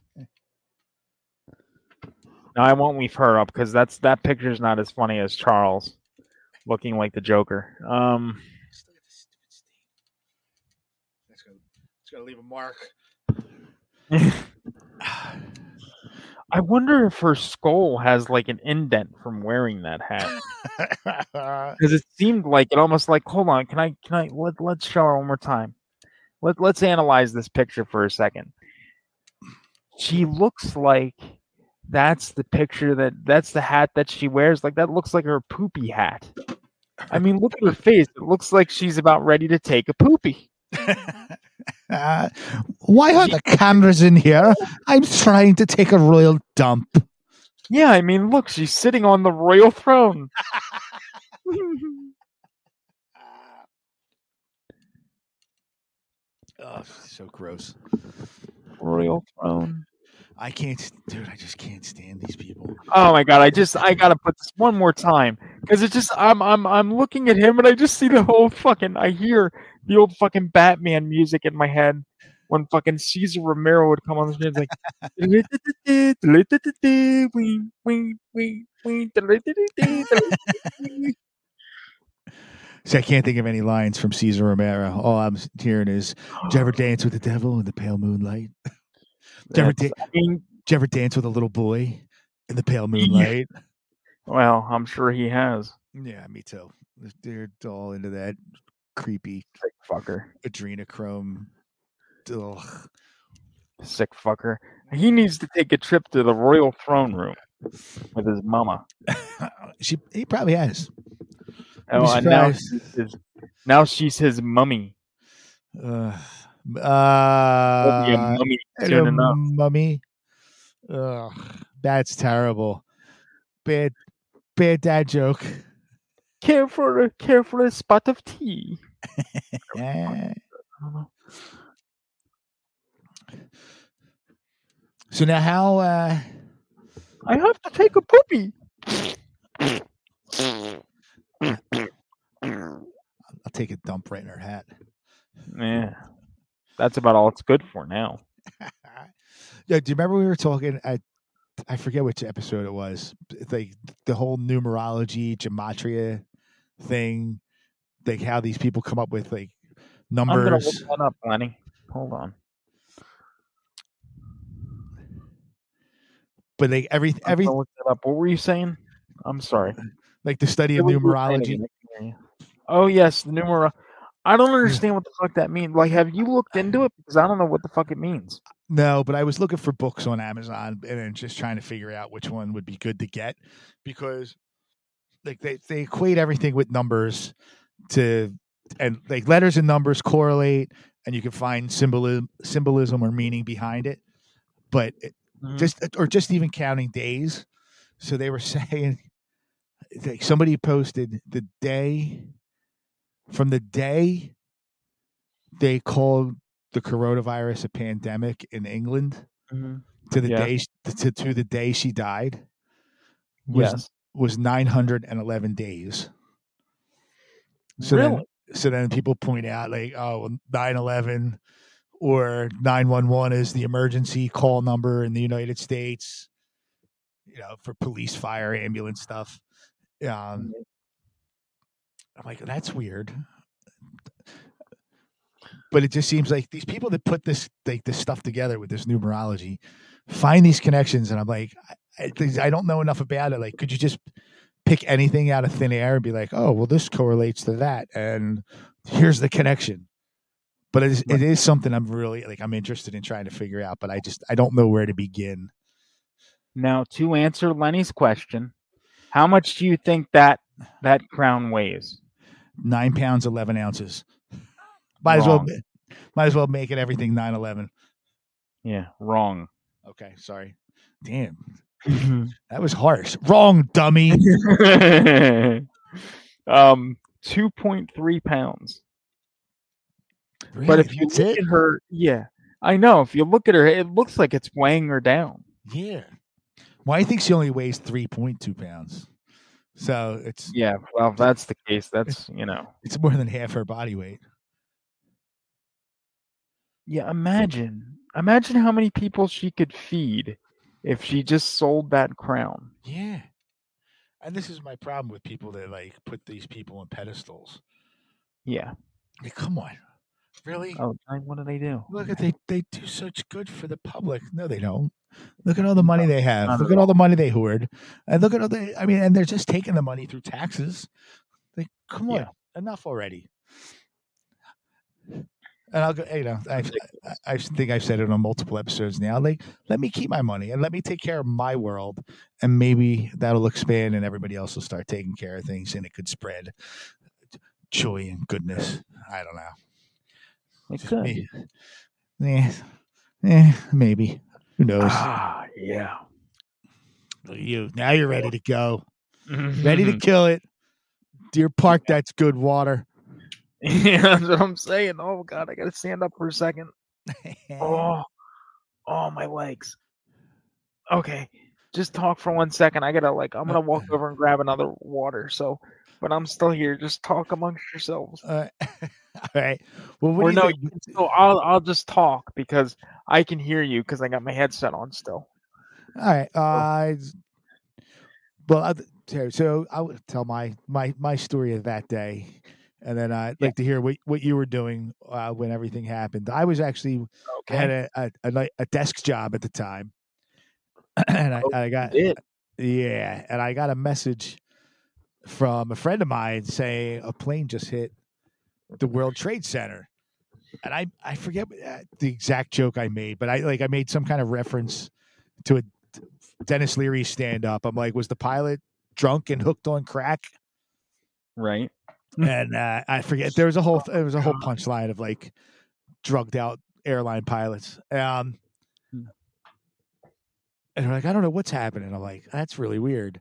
Now I won't leave her up because that's that picture's not as funny as Charles looking like the Joker. Um, It's gonna, it's gonna leave a mark. I wonder if her skull has like an indent from wearing that hat because it seemed like it almost like. Hold on, can I? Can I? Let Let's show her one more time. Let Let's analyze this picture for a second. She looks like that's the picture that that's the hat that she wears. Like that looks like her poopy hat. I mean, look at her face. It looks like she's about ready to take a poopy. Uh, why are the cameras in here? I'm trying to take a royal dump. Yeah, I mean, look, she's sitting on the royal throne. Oh, so gross. royal throne. I can't, dude. I just can't stand these people. Oh my god, I just I gotta put this one more time because it just I'm I'm I'm looking at him and I just see the whole fucking I hear the old fucking Batman music in my head when fucking Cesar Romero would come on the screen it's like See, I can't think of any lines from Cesar Romero. All I'm hearing is, "Did you ever dance with the devil in the pale moonlight? Did you ever, da- I mean, did you ever dance with a little boy in the pale moonlight?" well, I'm sure he has. Yeah, me too. They're all into that creepy Sick fucker. adrenochrome. Ugh. Sick fucker. He needs to take a trip to the royal throne room with his mama. she, he probably has. Oh, and now she's his, now she's his mummy. Uh, He'll be a uh, mummy soon enough. mummy. Ugh, that's terrible. Bad, bad dad joke. Care for a care for a spot of tea. I. So now how uh I have to take a poopy. I'll take a dump right in her hat. Yeah, that's about all it's good for now. yeah, do you remember we were talking at I forget which episode it was. Like the whole numerology, gematria thing, like how these people come up with like numbers. I'm gonna look up, Lenny. Hold on. But like every every look that up. What were you saying? I'm sorry. like the study of What saying numerology. again? I can't hear you. Oh yes, the numero. I don't understand what the fuck that means. Like, have you looked into it? Because I don't know what the fuck it means. No, but I was looking for books on Amazon and then just trying to figure out which one would be good to get because like they, they equate everything with numbers to and like letters and numbers correlate and you can find symbolism symbolism or meaning behind it. But it, Mhm. just or just even counting days. So they were saying like somebody posted the day from the day they called the coronavirus a pandemic in England Mhm. to the Yeah. day to, to the day she died was Yes. was 911 days. So really? then so then people point out like oh 911 or 911 is the emergency call number in the United States you know for police fire ambulance stuff. Um I'm like that's weird. But it just seems like these people that put this like this stuff together with this numerology find these connections and I'm like I, I I don't know enough about it. Like could you just pick anything out of thin air and be like oh well this correlates to that and here's the connection. But it is, it is something I'm really like I'm interested in trying to figure out but I just I don't know where to begin. Now, to answer Lenny's question, how much do you think that that crown weighs? nine pounds eleven ounces. Might as well might as well make it everything 911 Yeah, wrong. okay sorry. Damn that was harsh wrong dummy um, two point three pounds. But if you That's look it? at her, yeah, I know. If you look at her, it looks like it's weighing her down. Yeah. Well, I think she only weighs 3.2 pounds. So it's Yeah, well, if that's the case, that's you know. it's more than half her body weight. Yeah, imagine, imagine how many people she could feed if she just sold that crown. Yeah. And this is my problem with people that like put these people on pedestals. Yeah. Like, come on. Really? Oh, what do they do? Look at they they do such good for the public. No, they don't. Look at all the money they have. Look at at all the money they hoard. And look at all the I mean, and they're just taking the money through taxes. Like, come on, Yeah. enough already. And I'll go, you know, I, I, think I've said it on multiple episodes now. Like, let me keep my money and let me take care of my world, and maybe that'll expand, and everybody else will start taking care of things, and it could spread joy and goodness. I don't know. It could. me. Yeah, eh, maybe. Who knows? Ah, yeah. Look at you now you're ready to go, ready to kill it. Deer Park, that's good water. yeah, that's what I'm saying. Oh God, I gotta stand up for a second. Oh, oh, my legs. Okay, just talk for one second. I gotta like, I'm gonna walk over and grab another water. So, but I'm still here. Just talk amongst yourselves. Uh, all right. Well, what Or no, think? can I'll I'll just talk because I can hear you because I got my headset on still. All right. Uh, well, so- so I would tell my my my story of that day, and then I'd Yeah. like to hear what what you were doing uh, when everything happened. I was actually I had a a, a, a desk job at the time, and I, Oh, I got yeah, and I got a message from a friend of mine saying a plane just hit the World Trade Center, and I I forget uh, the exact joke I made, but I like I made some kind of reference to a Denis Leary stand up. I'm like, was the pilot drunk and hooked on crack? Right. And uh, I forget there was a whole there was a whole punchline of like drugged out airline pilots. Um, Hmm. and they're like, I don't know what's happening. I'm like, that's really weird.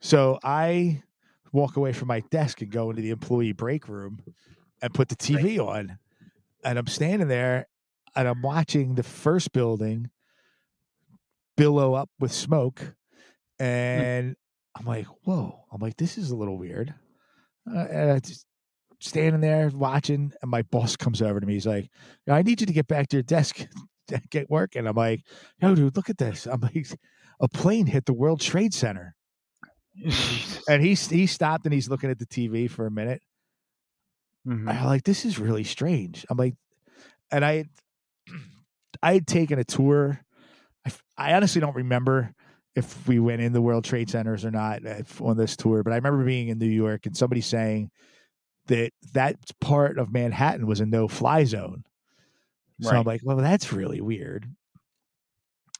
So I walk away from my desk and go into the employee break room and put the TV on. And I'm standing there and I'm watching the first building billow up with smoke. And I'm like, whoa. I'm like, this is a little weird. Uh, and I just standing there watching, and my boss comes over to me. He's like, I need you to get back to your desk, get working. I'm like, yo, dude, look at this. I'm like, a plane hit the World Trade Center. And he's he stopped and he's looking at the TV for a minute. Mhm. I'm like, this is really strange. I'm like, and I, I had taken a tour. I honestly don't remember if we went in the World Trade Centers or not uh, on this tour, but I remember being in New York and somebody saying that that part of Manhattan was a no-fly zone. So I'm like, well, that's really weird.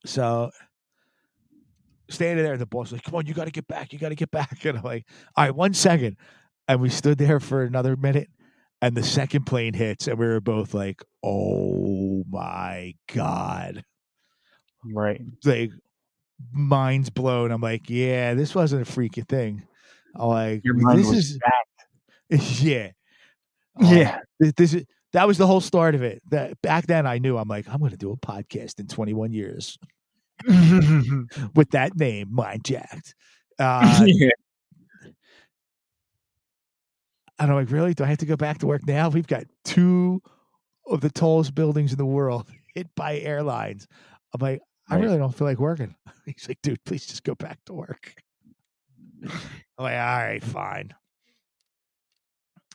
So standing there, the boss was like, come on, you got to get back. You got to get back. And I'm like, all right, one second. And we stood there for another minute. And the second plane hits, and we were both like, oh my God. Right. Like, minds blown. I'm like, yeah, this wasn't a freaky thing. I'm like, this is, yeah. Yeah. This, this is, that was the whole start of it. That back then I knew I'm like, I'm to do a podcast in 21 years with that name, Mind Jacked. Uh, yeah. and I'm like, really? Do I have to go back to work now? We've got two of the tallest buildings in the world hit by airlines. I'm like, I Right. really don't feel like working. He's like, dude, please just go back to work. I'm like, all right, fine.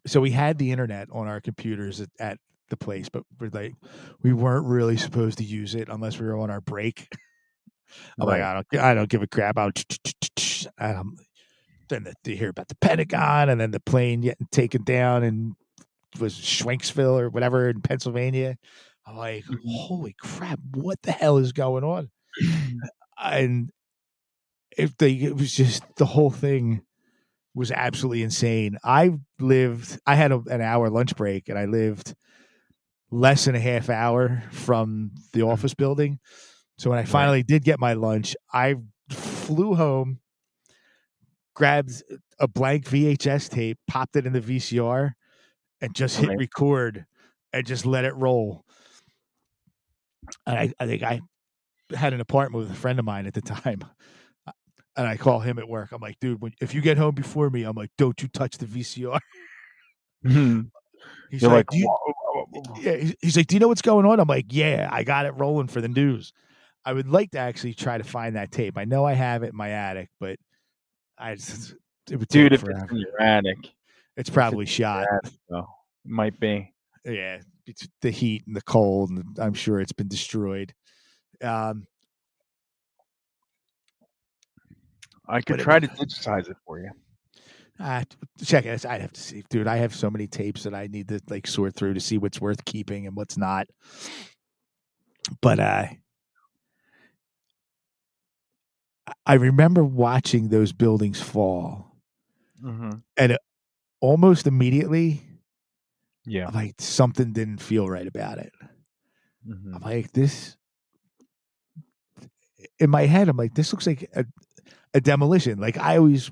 So we had the internet on our computers at, at the place, but we're like, we weren't really supposed to use it unless we were on our break. I'm like, I don't, I don't give a crap. I'll, I'm, then the, you hear about the Pentagon and then the plane getting taken down and was Schwenksville or whatever in Pennsylvania. I'm like, mm-hmm. holy crap, what the hell is going on? Mm-hmm. and if they, it was just the whole thing was absolutely insane. I lived, I had a, an hour lunch break and I lived less than a half hour from the mm-hmm. office building. So when I finally did get my lunch, I flew home, grabbed a blank VHS tape, popped it in the VCR, and just hit Right. record and just let it roll. And I, I think I had an apartment with a friend of mine at the time. And I call him at work. I'm like, dude, when, if you get home before me, I'm like, don't you touch the VCR. Mhm. He's You're like, like, "Do you- "Whoa, whoa, whoa, whoa." yeah, he's- like, "Do you know what's going on?" I'm like, "Yeah, I got it rolling for the news." I would like to actually try to find that tape. I know I have it in my attic, but I just, it would dude, if it's in your attic, It's probably shot. so it might be. Yeah, it's the heat and the cold, and I'm sure it's been destroyed. Um, I could it- try to digitize it for you. ah, check it. I'd have to see, dude. I have so many tapes that I need to like sort through to see what's worth keeping and what's not. But uh, I- I remember watching those buildings fall. Mm-hmm. almost immediately, Yeah. I'm like something didn't feel right about it. Mhm. I'm like this. In my head, I'm like, this looks like a, a demolition. Like I always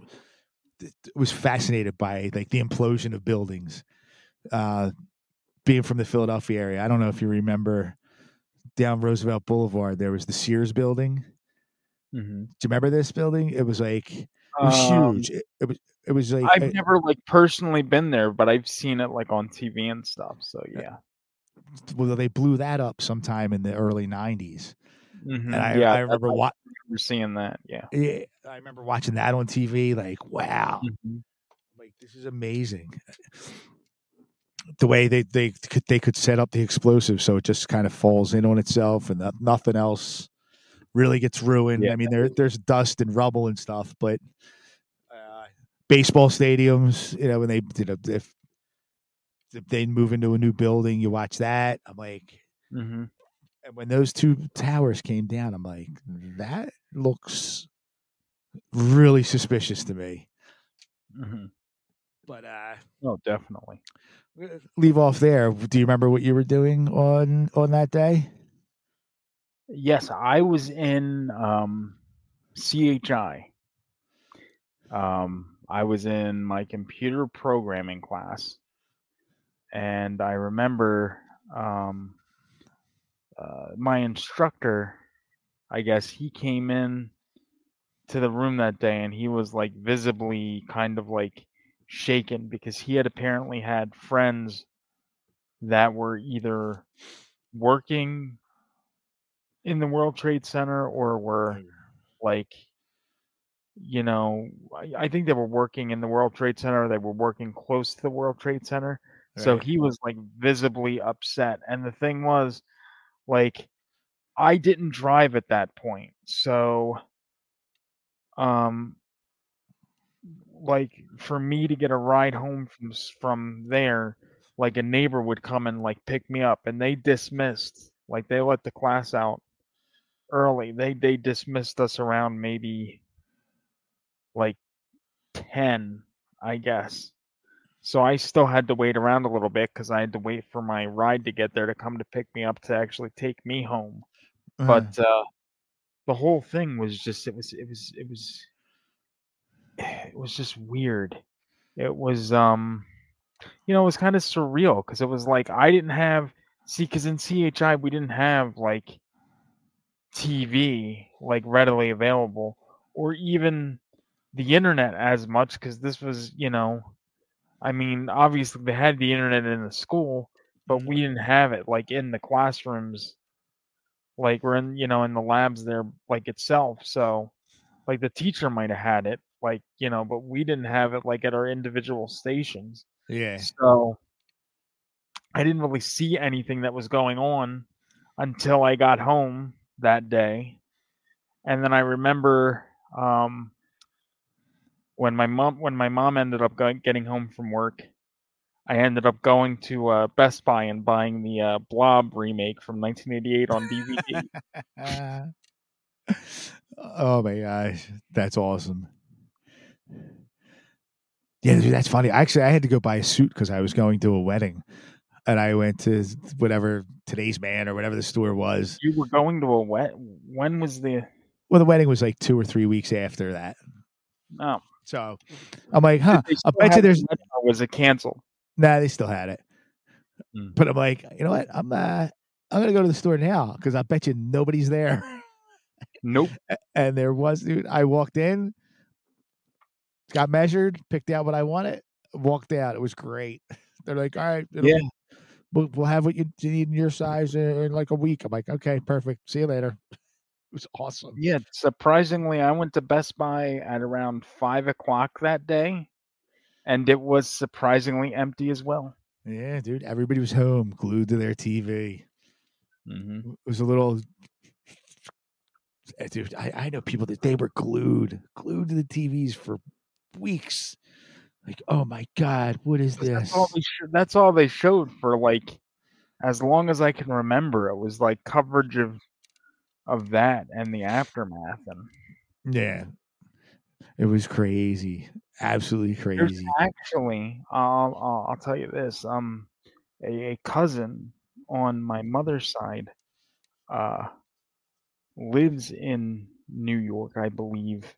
was fascinated by like the implosion of buildings. Uh, being from the Philadelphia area, I don't know if you remember down Roosevelt Boulevard, there was the Sears building. Mhm. Do you remember this building? It was like it was Um, huge. It, it was it was like I've uh, never like personally been there, but I've seen it like on TV and stuff. So yeah. well, they blew that up sometime in the early '90s. Mhm. And I, yeah, I remember wa- We're seeing that. Yeah. yeah, I remember watching that on TV. Like, wow, Mhm. like this is amazing. The way they they could they could set up the explosive so it just kind of falls in on itself and no- nothing else really gets ruined. Yeah. I mean, there there's dust and rubble and stuff, but uh, baseball stadiums, you know, when they you know if if they move into a new building, you watch that. I'm like, Mhm. and when those two towers came down, I'm like, that looks really suspicious to me. Mhm. But uh Oh, definitely. leave off there. Do you remember what you were doing on on that day? Yes, I was in um, CHI. Um, I was in my computer programming class, and I remember um, uh, my instructor. I guess he came in to the room that day, and he was like visibly kind of like shaken because he had apparently had friends that were either working in the World Trade Center or were like you know I, I think they were working in the World Trade Center they were working close to the World Trade Center so he was like visibly upset and the thing was like I didn't drive at that point so um like for me to get a ride home from from there like a neighbor would come and like pick me up and they dismissed like they let the class out early they they dismissed us around maybe like 10 i guess. So i still had to wait around a little bit because i had to wait for my ride to get there to come to pick me up to actually take me home. But uh the whole thing was just it was it was it was it was just weird. It was um you know it was kind of surreal because it was like i didn't have see because in chi we didn't have like tv like readily available or even the internet as much because this was you know i mean obviously they had the internet in the school but we didn't have it like in the classrooms like we're in you know in the labs there like itself so like the teacher might have had it like you know but we didn't have it like at our individual stations. Yeah. so i didn't really see anything that was going on until i got home that day. And then i remember um when my mom when my mom ended up going, getting home from work i ended up going to uh, best buy and buying the uh, blob remake from 1988 on dvd oh my gosh, that's awesome. Yeah, dude, that's funny. Actually, I had to go buy a suit because I was going to a wedding, and I went to whatever today's man or whatever the store was. you were going to a wet when was the Well, the wedding was like two or three weeks after that. oh So I'm like, huh? I bet you there's was it canceled nah. They still had it, Mm. but I'm like, you know what? I'm uh, I'm gonna go to the store now because I bet you nobody's there. nope and there was dude i walked in got measured picked out what i wanted walked out it was great they're like all right Yeah. we'll, we'll have what you need in your size in, in like a week i'm like okay perfect see you later it was awesome Yeah, surprisingly, I went to Best Buy at around five o'clock that day, and it was surprisingly empty as well. yeah dude everybody was home glued to their tv Mm-hmm. it was a little Eh, dude I, I know people that they were glued glued to the tvs for weeks like oh my god what is this That's all, they sh- that's all they showed for like as long as I can remember. It was like coverage of of that and the aftermath, and yeah. It was crazy. Absolutely there's crazy. actually, I'll, I'll I'll tell you this: um, a, a cousin on my mother's side, uh, lives in New York, I believe,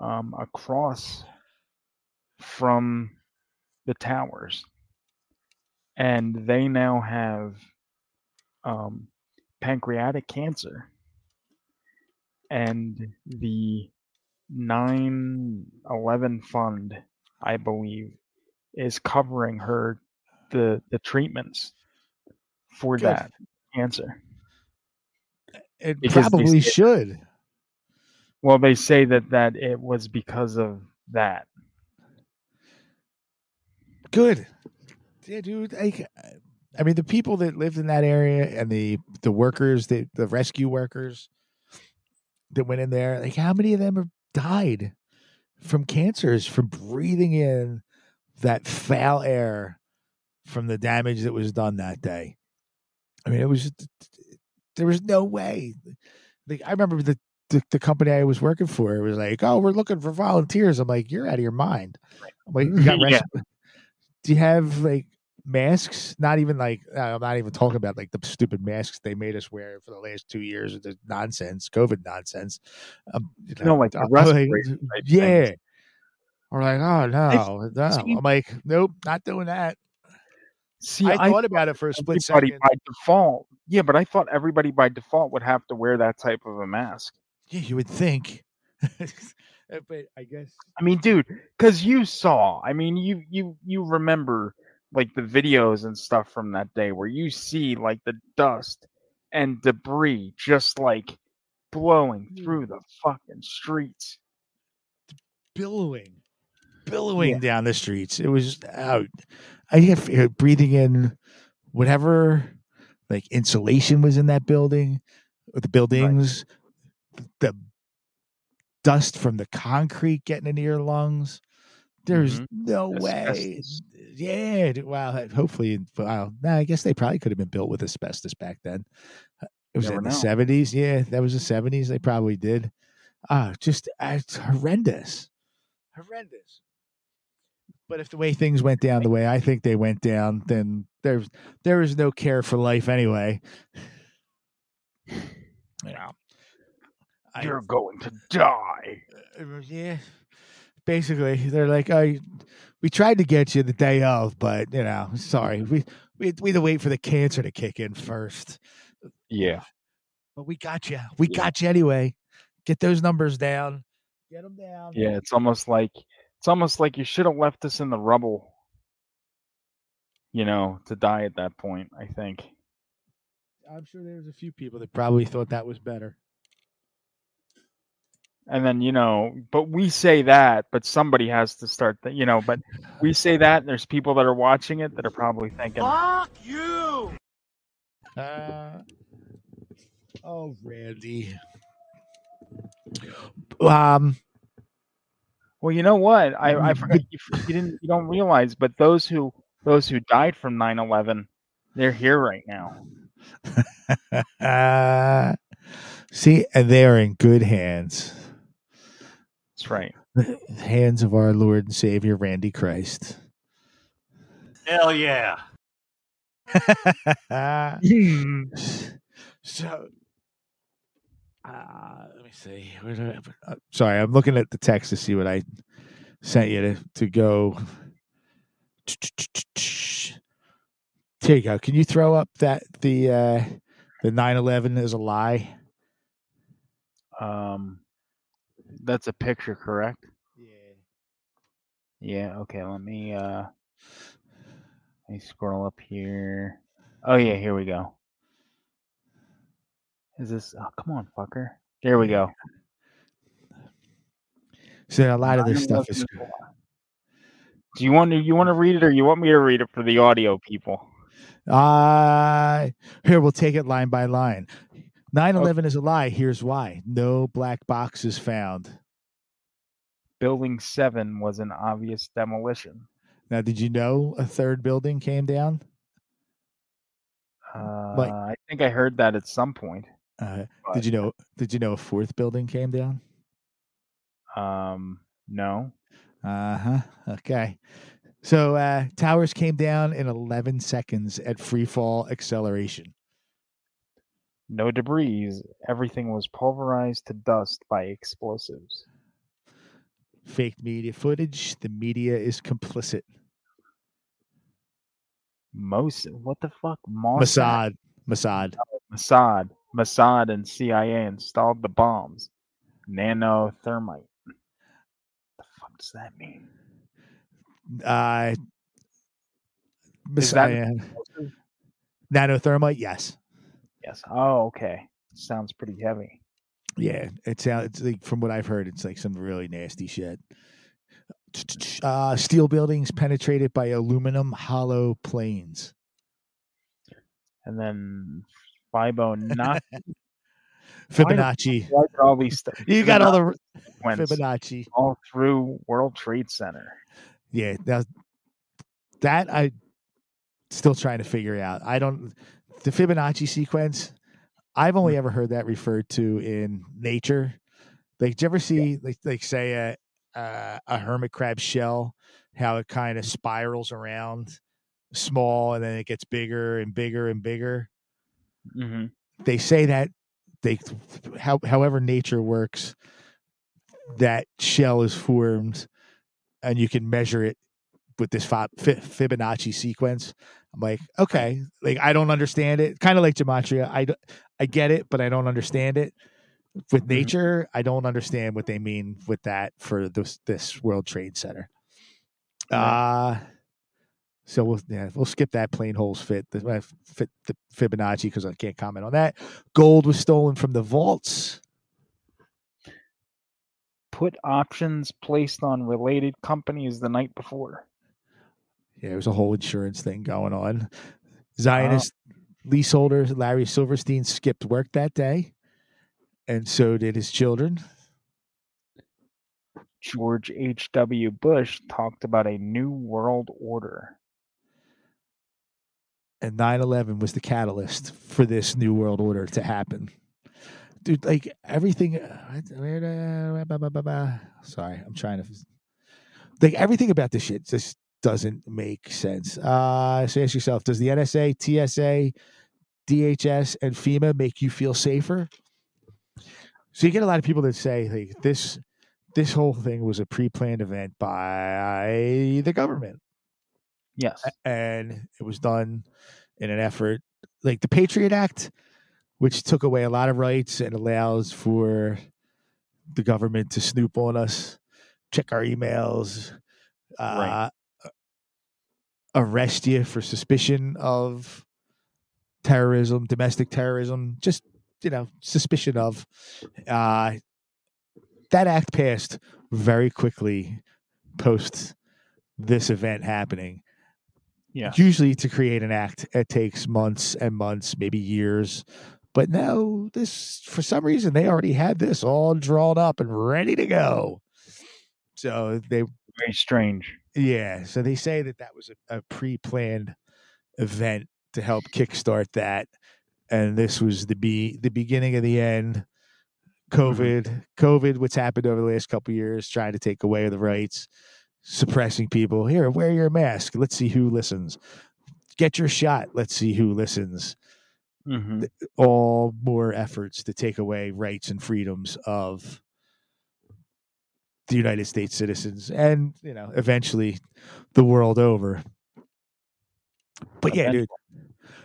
um, across from the towers, and they now have um, pancreatic cancer, and the 9/11 fund, I believe, is covering her the the treatments for Good. that cancer. It Because probably say- should. Well, they say that that it was because of that. Good. Yeah, dude. Like, uh, I mean, the people that lived in that area and the the workers, the the rescue workers that went in there, like, how many of them have died from cancers from breathing in that foul air from the damage that was done that day? I mean, it was there was no way. Like, I remember the. The, the company I was working for it was like, oh, we're looking for volunteers. I'm like, you're out of your mind. I'm like, you got Yeah. do you have like masks? Not even like uh, I'm not even talking about like the stupid masks they made us wear for the last two years of the nonsense, COVID nonsense. Um, you No, like respirator type yeah. things. We're like, oh no, no. see- I'm like, nope, not doing that. See, I thought about it for a split second. by default. Yeah, but I thought everybody by default would have to wear that type of a mask. Yeah, you would think. Uh, but I guess I mean, dude, because you saw. I mean, you you you remember like the videos and stuff from that day where you see like the dust and debris just like blowing Mm. through the fucking streets. billowing, billowing down the streets. It was out. I have uh, breathing in whatever like insulation was in that building, or the buildings, the dust from the concrete getting into your lungs. There's Mhm. no way. Asbestos. Yeah. Well, uh, hopefully, well, nah, I guess they probably could have been built with asbestos back then. Uh, It was Never in the seventies. Yeah, that was the seventies. They probably did. Ah, just uh, it's horrendous, horrendous. But if the way things went down the way I think they went down, then there's there is no care for life anyway. You know, I- You're going to die. uh, yeah. Basically, they're like, "Oh, we tried to get you the day of, but you know, sorry, we we we had to wait for the cancer to kick in first, Yeah. but we got you. We Yeah. got you anyway. Get those numbers down. Get them down. Yeah, it's almost like it's almost like you should have left us in the rubble. You know, to die at that point, I think. I'm sure there was a few people that probably thought that was better. And then, you know, but we say that, but somebody has to start that, you know, but we say that and there's people that are watching it that are probably thinking, Fuck you. Uh, oh, Randy. Um, well, you know what? I, I forgot you, you didn't you don't realize, but those who those who died from 9/11, they're here right now. uh, see, and they are in good hands. That's right. The hands of our Lord and Savior, Randy Christ. Hell yeah. so, uh, let me see. Where do I, uh, sorry, I'm looking at the text to see what I sent you to, to go. Here you go. Can you throw up that the uh, the 9/11 is a lie? Um that's a picture, correct? Yeah. Yeah, okay, let me uh let me scroll up here. Oh yeah, here we go. Is this oh come on, fucker. There we go. So a lot of this stuff is. lie. Do you want to you want to read it or you want me to read it for the audio people? Uh here we'll take it line by line. 9/11 is a lie. Here's why. No black boxes found. Building 7 was an obvious demolition. Now, did you know a third building came down? Uh, Like- I think I heard that at some point. Uh, but, did you know? Did you know a fourth building came down? Um, no. Uh huh. Okay. So uh, towers came down in 11 seconds at free fall acceleration. No debris. Everything was pulverized to dust by explosives. Fake media footage. The media is complicit. Most what the fuck? Mossad, Mossad. Mossad. Mossad, and CIA installed the bombs. Nanothermite. What the fuck does that mean? Uh, Messiah. Nanothermite. Yes. Yes. Oh, okay. Sounds pretty heavy. Yeah, it sounds it's like from what I've heard, it's like some really nasty shit. Uh, steel buildings penetrated by aluminum hollow planes. And then Fibonacci. Fibonacci. All these You got all the Fibonacci. all through World Trade Center. Yeah, that that I still trying to figure out. I don't the Fibonacci sequence. I've only ever heard that referred to in nature. Like, do you ever see like like say a uh, a hermit crab shell, how it kind of spirals around, small, and then it gets bigger and bigger and bigger. Mm-hmm. They say that they, how, however nature works, that shell is formed and you can measure it with this Fi- Fi- Fibonacci sequence. I'm like, okay, like I don't understand it. Kind of like gematria. I I get it, but I don't understand it. With nature, I don't understand what they mean with that for this this World Trade Center. Uh so we'll yeah we'll skip that plane holes fit the uh, fit the Fibonacci because I can't comment on that. Gold was stolen from the vaults. Put options placed on related companies the night before. Yeah, there was a whole insurance thing going on. Zionist leaseholder Larry Silverstein skipped work that day, and so did his children. George H.W. Bush talked about a new world order. And 9 11 was the catalyst for this new world order to happen. Dude, like everything. uh, Sorry, I'm trying to. Like everything about this shit just doesn't make sense. Uh, so ask yourself Does the NSA, TSA, DHS, and FEMA make you feel safer? So you get a lot of people that say like this this whole thing was a pre-planned event by the government Yes. and it was done in an effort like the Patriot Act, which took away a lot of rights and allows for the government to snoop on us, check our emails, uh, arrest you for suspicion of terrorism, domestic terrorism, just you know, suspicion of. Uh, that act passed very quickly post this event happening Yeah. usually to create an act it takes months and months maybe years but now, this for some reason they already had this all drawn up and ready to go so they Very strange. Yeah so they say that that was a, a pre-planned event to help kickstart that and this was the be the beginning of the end. Covid covid what's happened over the last couple of years trying to take away the rights suppressing people. Here wear your mask. Let's see who listens. Get your shot. Let's see who listens. Hmm all more efforts to take away rights and freedoms of the United States citizens and you know eventually the world over. But yeah, dude,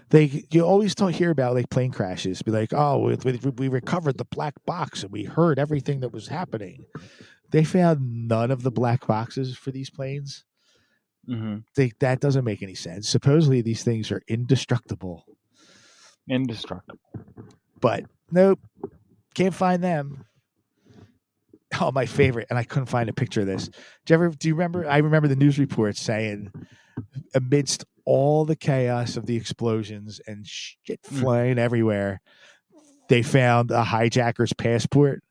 they you always don't hear about like plane crashes. Be like, oh, we, we, we recovered the black box and we heard everything that was happening. They found none of the black boxes for these planes. hmm They, that doesn't make any sense. Supposedly these things are indestructible, Indestructible. but nope, can't find them. Oh, my favorite, and I couldn't find a picture of this. Do you ever? Do you remember? I remember the news reports saying, amidst all the chaos of the explosions and shit Mm. flying everywhere, they found a hijacker's passport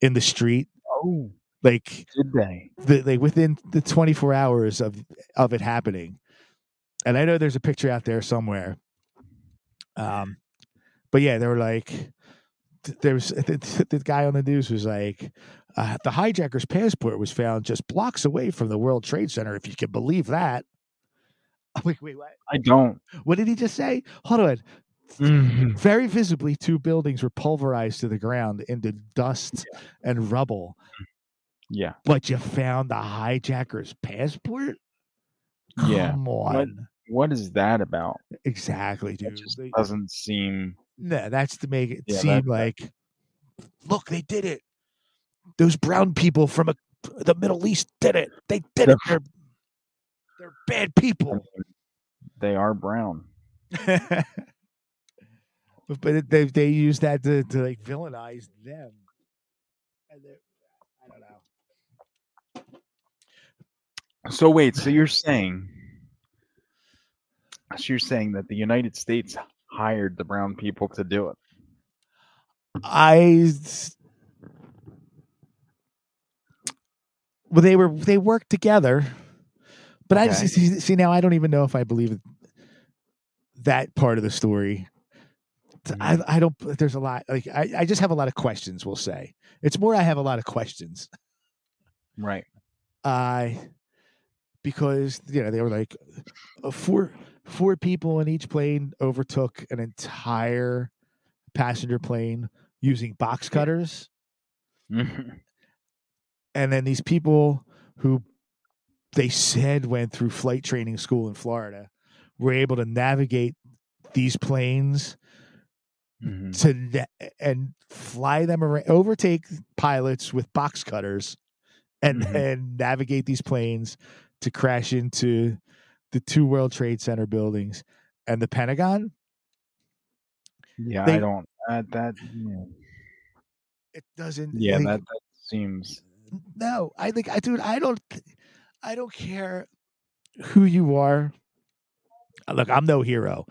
in the street. Oh, Like did they? the, like within the 24 hours of of it happening and i know there's a picture out there somewhere um but yeah they were like th- there was the, the guy on the news was like uh, the hijacker's passport was found just blocks away from the world trade center if you can believe that i'm wait what I don't. what did he just say hold on Mhm. very visibly two buildings were pulverized to the ground into dust and rubble Yeah. but you found the hijacker's passport Yeah. Come What- on. What is that about? Exactly, It dude. just doesn't seem. no, that's to make it Yeah, seem that- like, look, they did it. Those brown people from a, the Middle East did it. They did it. They're, they're bad people. they are brown. but it- they they use that to, to like villainize them. And I don't know. So wait. So you're saying? So you're saying that the United States hired the brown people to do it? I well, they were they worked together, but I just see, see now I don't even know if I believe that part of the story. I, I don't. There's a lot like I I just have a lot of questions. We'll say it's more I have a lot of questions. Right. I because you know they were like uh, four four people in each plane overtook an entire passenger plane using box cutters Mhm. And then these people who they said went through flight training school in Florida were able to navigate these planes Mhm. to na- and fly them around, overtake pilots with box cutters, and Mhm. and navigate these planes to crash into the two World Trade Center buildings and the Pentagon. Yeah, They- I don't. That that yeah, It doesn't. yeah like, that, that seems. No. I think I dude. I don't. I don't care who you are. Look, I'm no hero.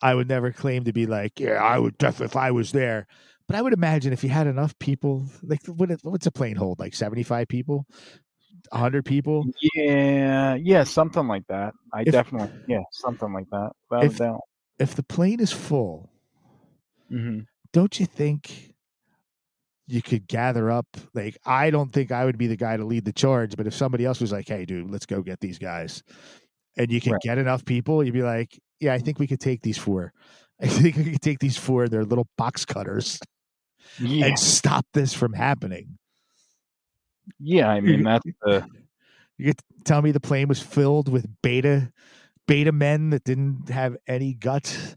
I would never claim to be like, yeah, I would definitely if I was there. But I would imagine if you had enough people, like what, what's a plane hold? Like 75 people, 100 people. Yeah, yeah, something like that. I If- definitely, yeah, something like that. Without if- doubt. If the plane is full, hmm don't you think you could gather up? Like, I don't think I would be the guy to lead the charge, but if somebody else was like, hey, dude, let's go get these guys, and you can Right. get enough people, you'd be like, yeah, I think we could take these four. I think we could take these four. They're little box cutters Yeah, and stop this from happening. yeah. I mean, that's the You to tell me the plane was filled with beta beta men that didn't have any guts.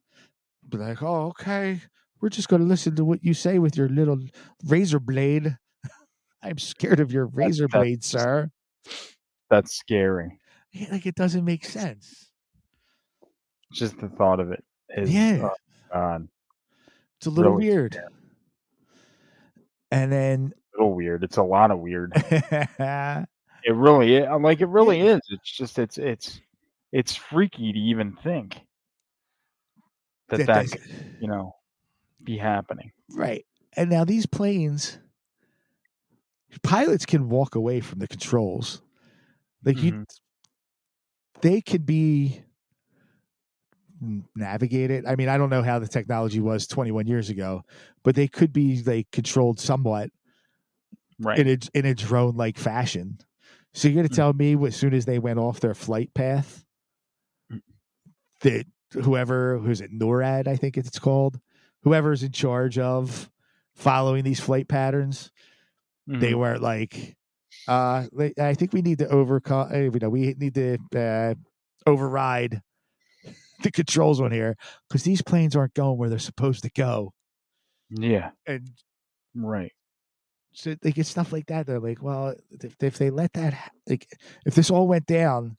Be like, oh, okay. We're just gonna listen to what you say with your little razor blade. I'm scared of your razor that- blade, sir. that's scary. Like it doesn't make sense. Just the thought of it is. Yeah. Oh, God, It's a little really weird. And then a little weird. It's a lot of weird. It really, is. Uh, like, it really is. It's just, it's, it's, it's freaky to even think that that, that's- you know, be happening. right. And now these planes, pilots can walk away from the controls. Like you, Mhm. they could be navigated. I mean, I don't know how the technology was 21 years ago, but they could be like controlled somewhat Right. in a in a drone like fashion. So you're going to Mm. tell me as soon as they went off their flight path Mm. that whoever who's it NORAD I think it's called, whoever's in charge of following these flight patterns, they Mhm. weren't like uh I think we need to overcome you know we need to uh override the controls on here because these planes aren't going where they're supposed to go yeah. and Right. so they get stuff like that. They're like, well, if, if they let that, ha- like, if this all went down,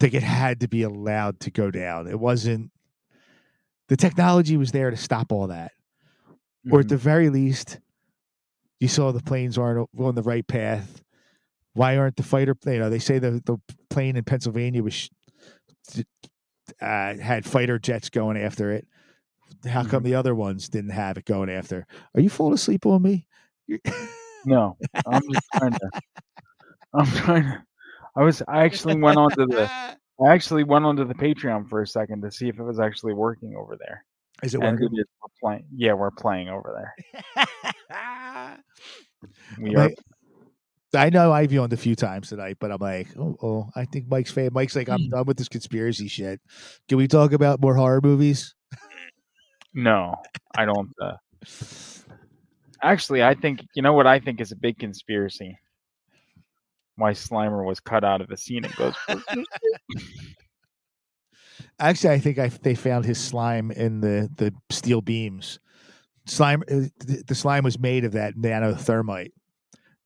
like it had to be allowed to go down. It wasn't. The technology was there to stop all that, or at Mhm. the very least, you saw the planes aren't on the right path. Why aren't the fighter? You know, they say the the plane in Pennsylvania was uh, had fighter jets going after it. How come the other ones didn't have it going after? Are you falling asleep on me? No, I'm just trying to. I'm trying to. I was. I actually went onto the. I actually went onto the Patreon for a second to see if it was actually working over there. Is it And working? it is. We're playing. Yeah, we're playing over there. We are. I know I've yawned a few times tonight, but I'm like, oh, oh I think Mike's fan. Mike's like, I'm done with this conspiracy shit. Can we talk about more horror movies? No, I don't. Uh, actually, I think you know what I think is a big conspiracy. Why Slimer was cut out of the scene in Ghostbusters. Actually, I think I they found his slime in the the steel beams. Slime, uh, the, the slime was made of that nanothermite.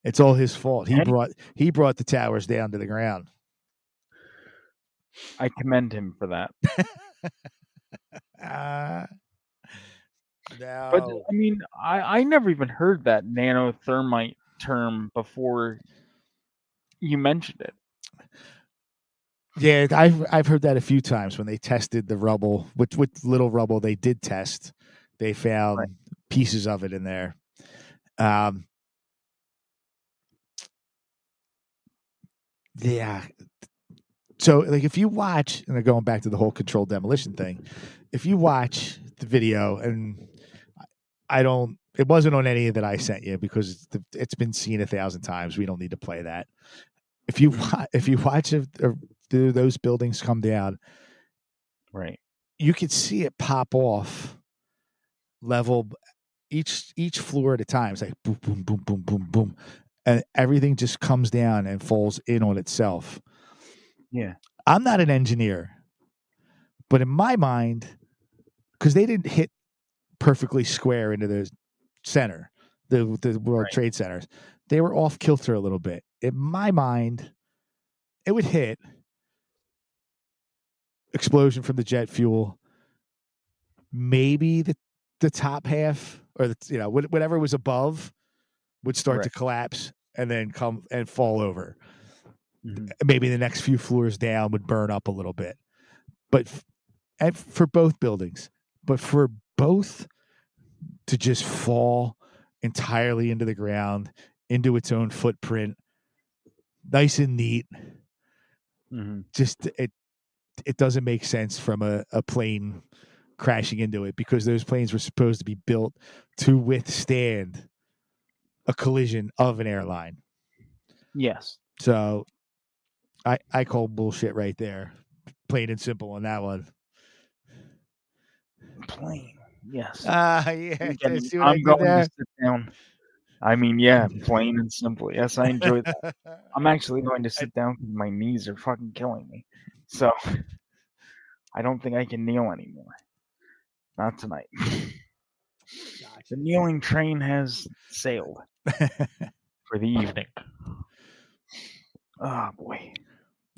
It's all his fault. He And- brought he brought the towers down to the ground. I commend him for that. Uh, But. I mean, I, I never even heard that nanothermite term before you mentioned it. Yeah, I've I've heard that a few times when they tested the rubble. With with little rubble they did test, they found pieces of it in there. Um, yeah. So, like, if you watch, and going back to the whole controlled demolition thing, if you watch the video, and I don't, it wasn't on any that I sent you because it's been seen a thousand times. We don't need to play that. If you if you watch uh, or do those buildings come down, Right. you could see it pop off level each each floor at a time. It's like boom, boom, boom, boom, boom, boom, and everything just comes down and falls in on itself. Yeah. I'm not an engineer, but in my mind, because they didn't hit perfectly square into the center, the the World Right. Trade Centers, they were off kilter a little bit. In my mind, it would hit explosion from the jet fuel, maybe the the top half or the you know whatever was above would start to collapse and then come and fall over Mhm. maybe the next few floors down would burn up a little bit. But and for both buildings, but for both to just fall entirely into the ground, into its own footprint, nice and neat, Mhm. just it it doesn't make sense from a, a plane crashing into it because those planes were supposed to be built to withstand a collision of an airline. Yes. So I I call bullshit right there. Plain and simple on that one. Plain. Yes. Ah, yeah. I'm, getting- see what I I'm did going there? to sit down. I mean, yeah, plain and simple. Yes, I enjoy that. I'm actually going to sit down because my knees are fucking killing me. So I don't think I can kneel anymore. Not tonight. The kneeling train has sailed for the evening. Oh boy.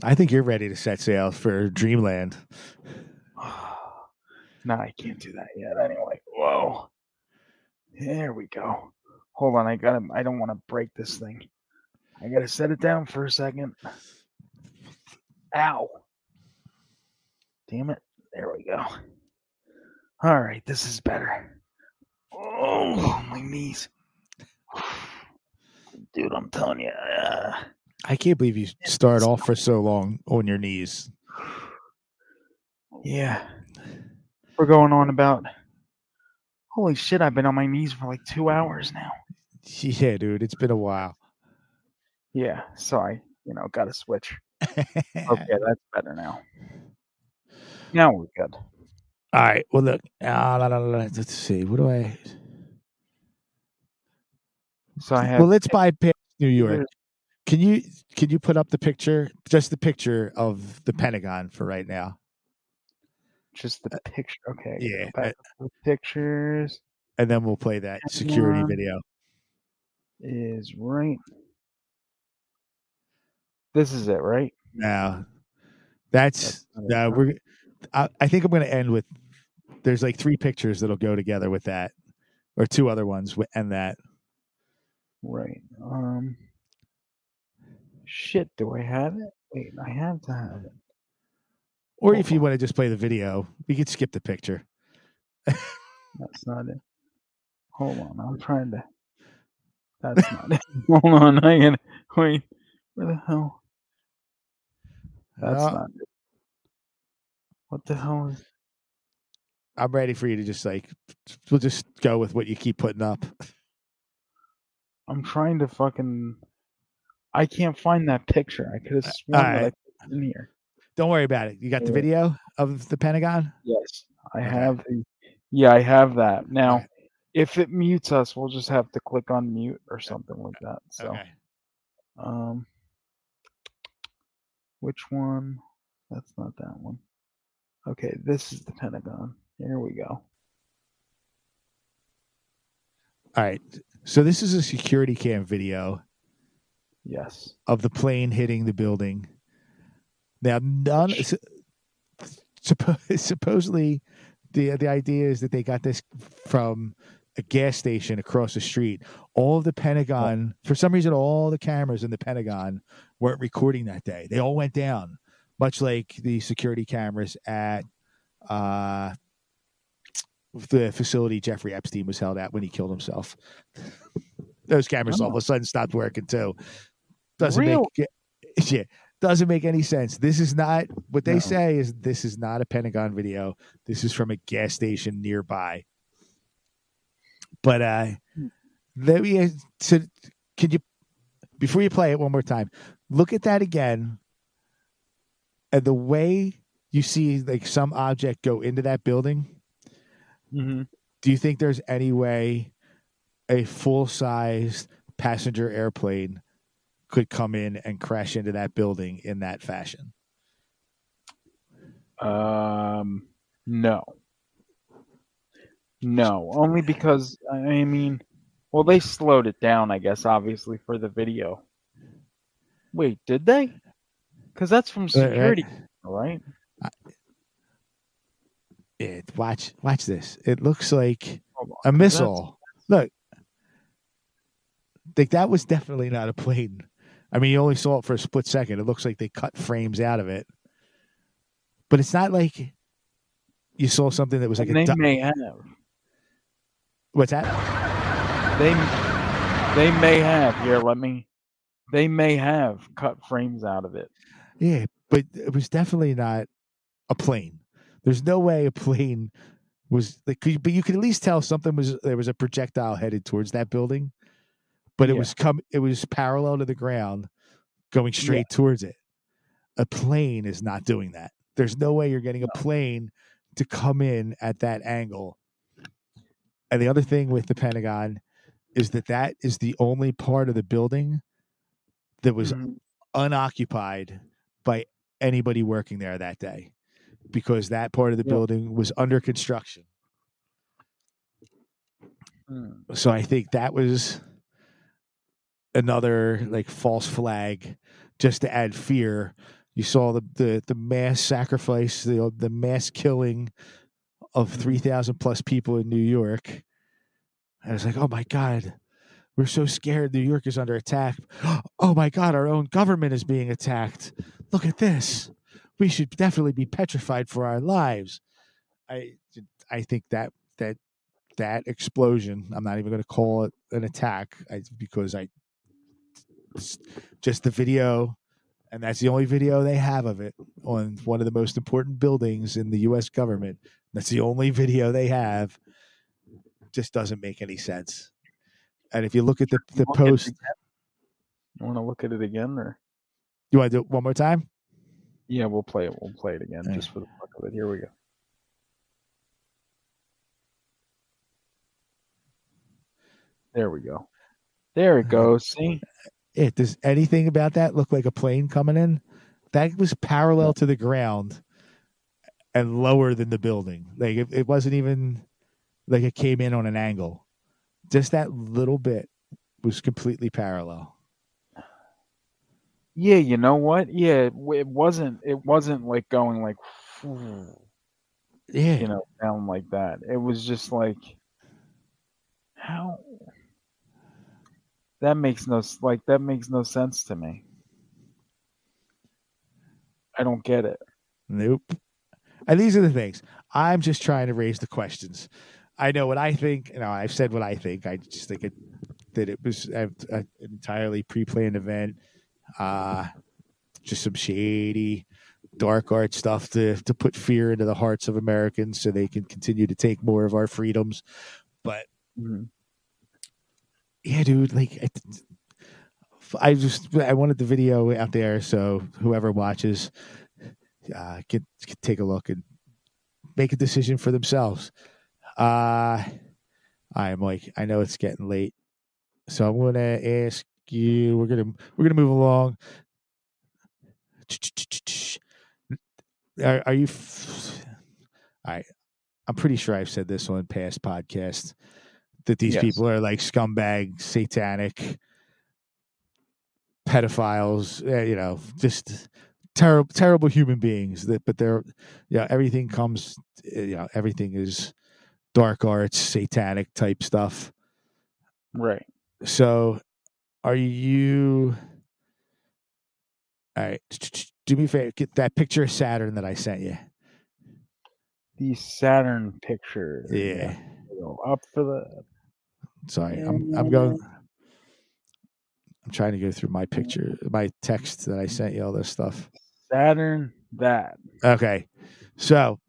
I think you're ready to set sail for Dreamland. no, I can't do that yet. Anyway, whoa. There we go. Hold on, I gotta. I don't want to break this thing. I gotta set it down for a second. Ow. Damn it. There we go. All right, this is better. Oh, my knees. Dude, I'm telling you. Uh, I can't believe you start off for so long on your knees. yeah. We're going on about. Holy shit, I've been on my knees for like two hours now. Yeah, dude, it's been a while. Yeah, so I, you know, got to switch. Okay, that's better now. Now we're good. All right. Well, look. ah, la, la, la, let's see. What do I? So I have. Well, let's bypass New York. Can you can you put up the picture, just the picture of the Pentagon for right now, just the picture. Okay. Uh, yeah, go back up to the pictures and then we'll play that security Pentagon. video. Is right. This is it, right? Now, that's That's uh, we're. I, I think I'm going to end with. There's like three pictures that'll go together with that, or two other ones and that. Right. Um. Shit. Do I have it? Wait, I have to have it. Or Hold if you want to just play the video, we could skip the picture. That's not it. Hold on. I'm trying to. That's not it. Hold on. I gotta wait. Where the hell? That's Uh, not it. What the hell is? I'm ready for you to just like. We'll just go with what you keep putting up. I'm trying to fucking. I can't find that picture. I could have sworn that I in here. Don't worry about it. You got the video of the Pentagon. Yes, I Okay. have the. Yeah, I have that. Now. If it mutes us, we'll just have to click on mute or something like that. So, Okay. um, which one? That's not that one. Okay, this is the Pentagon. Here we go. All right. So this is a security cam video Yes. of the plane hitting the building. Now, none. su- suppo- supposedly, the the idea is that they got this from a gas station across the street. All of the Pentagon, for some reason, all the cameras in the Pentagon weren't recording that day. They all went down, much like the security cameras at uh, the facility Jeffrey Epstein was held at when he killed himself. Those cameras all of a sudden stopped working too. Doesn't Real- make yeah, doesn't make any sense. This is not what they No. say is this is not a Pentagon video. This is from a gas station nearby. But uh let me so can you before you play it one more time, look at that again. And the way you see like some object go into that building, Mm-hmm. do you think there's any way a full sized passenger airplane could come in and crash into that building in that fashion? Um, no, no, only because I mean, well, they slowed it down, I guess, obviously for the video. Wait, did they? Because that's from uh, security, right? It, watch, watch this. It looks like on, a missile. Look, like that was definitely not a plane. I mean, you only saw it for a split second. It looks like they cut frames out of it, but it's not like you saw something that was like And a. they du- may have. What's that? They they may have. Here, let me. They may have cut frames out of it. Yeah, but it was definitely not a plane. There's no way a plane was like, could you- but you could at least tell something was there was a projectile headed towards that building, but it Yeah. was come it was parallel to the ground, going straight towards it. A plane is not doing that. There's no way you're getting a plane to come in at that angle. And the other thing with the Pentagon is that that is the only part of the building that was Mhm. unoccupied by anybody working there that day because that part of the Yeah. building was under construction. Mm. So I think that was another like false flag just to add fear. You saw the the, the mass sacrifice, the the mass killing of 3,000 plus people in New York. I was like, "Oh my god, we're so scared New York is under attack. Oh my god, our own government is being attacked. Look at this. We should definitely be petrified for our lives." I I think that that that explosion, I'm not even going to call it an attack I, because I just the video and that's the only video they have of it on one of the most important buildings in the US government. That's the only video they have. Just doesn't make any sense. And if you look at the, the it post? You want to look at it again, or you want to do it one more time? yeah, we'll play it. We'll play it again Yeah. just for the fuck of it. Here we go. There we go. There it uh, goes. See, It does anything about that look like a plane coming in? That was parallel to the ground and lower than the building. Like it, it wasn't even like it came in on an angle. Just that little bit was completely parallel. yeah, you know what? Yeah, it, wasn't. It wasn't like going like, Yeah. you know, down like that. It was just like, how? That makes no like that makes no sense to me. I don't get it. Nope. And these are the things. I'm just trying to raise the questions. I know what I think. You know, I've said what I think. I just think it that it was a, a, an entirely pre-planned event. Uh, just some shady, dark art stuff to to put fear into the hearts of Americans so they can continue to take more of our freedoms. But Mhm. yeah, dude, like I, I just I wanted the video out there so whoever watches uh, could, could take a look and make a decision for themselves. Uh, I'm like I know it's getting late, so I'm going to ask you. We're gonna we're gonna move along. Are, are you? F- All right, I'm pretty sure I've said this on past podcasts that these Yes. people are like scumbag, satanic, pedophiles. Uh, you know, just terrible, terrible human beings. That, but they're, know, everything comes. uh, You know, everything is dark arts, satanic type stuff. Right. So, are you? All right, do me a favor. Get that picture of Saturn that I sent you. The Saturn picture. Yeah. Go Up for the Sorry, I'm I'm going. I'm trying to go through my picture, my text that I sent you, all this stuff. Saturn that. Okay, so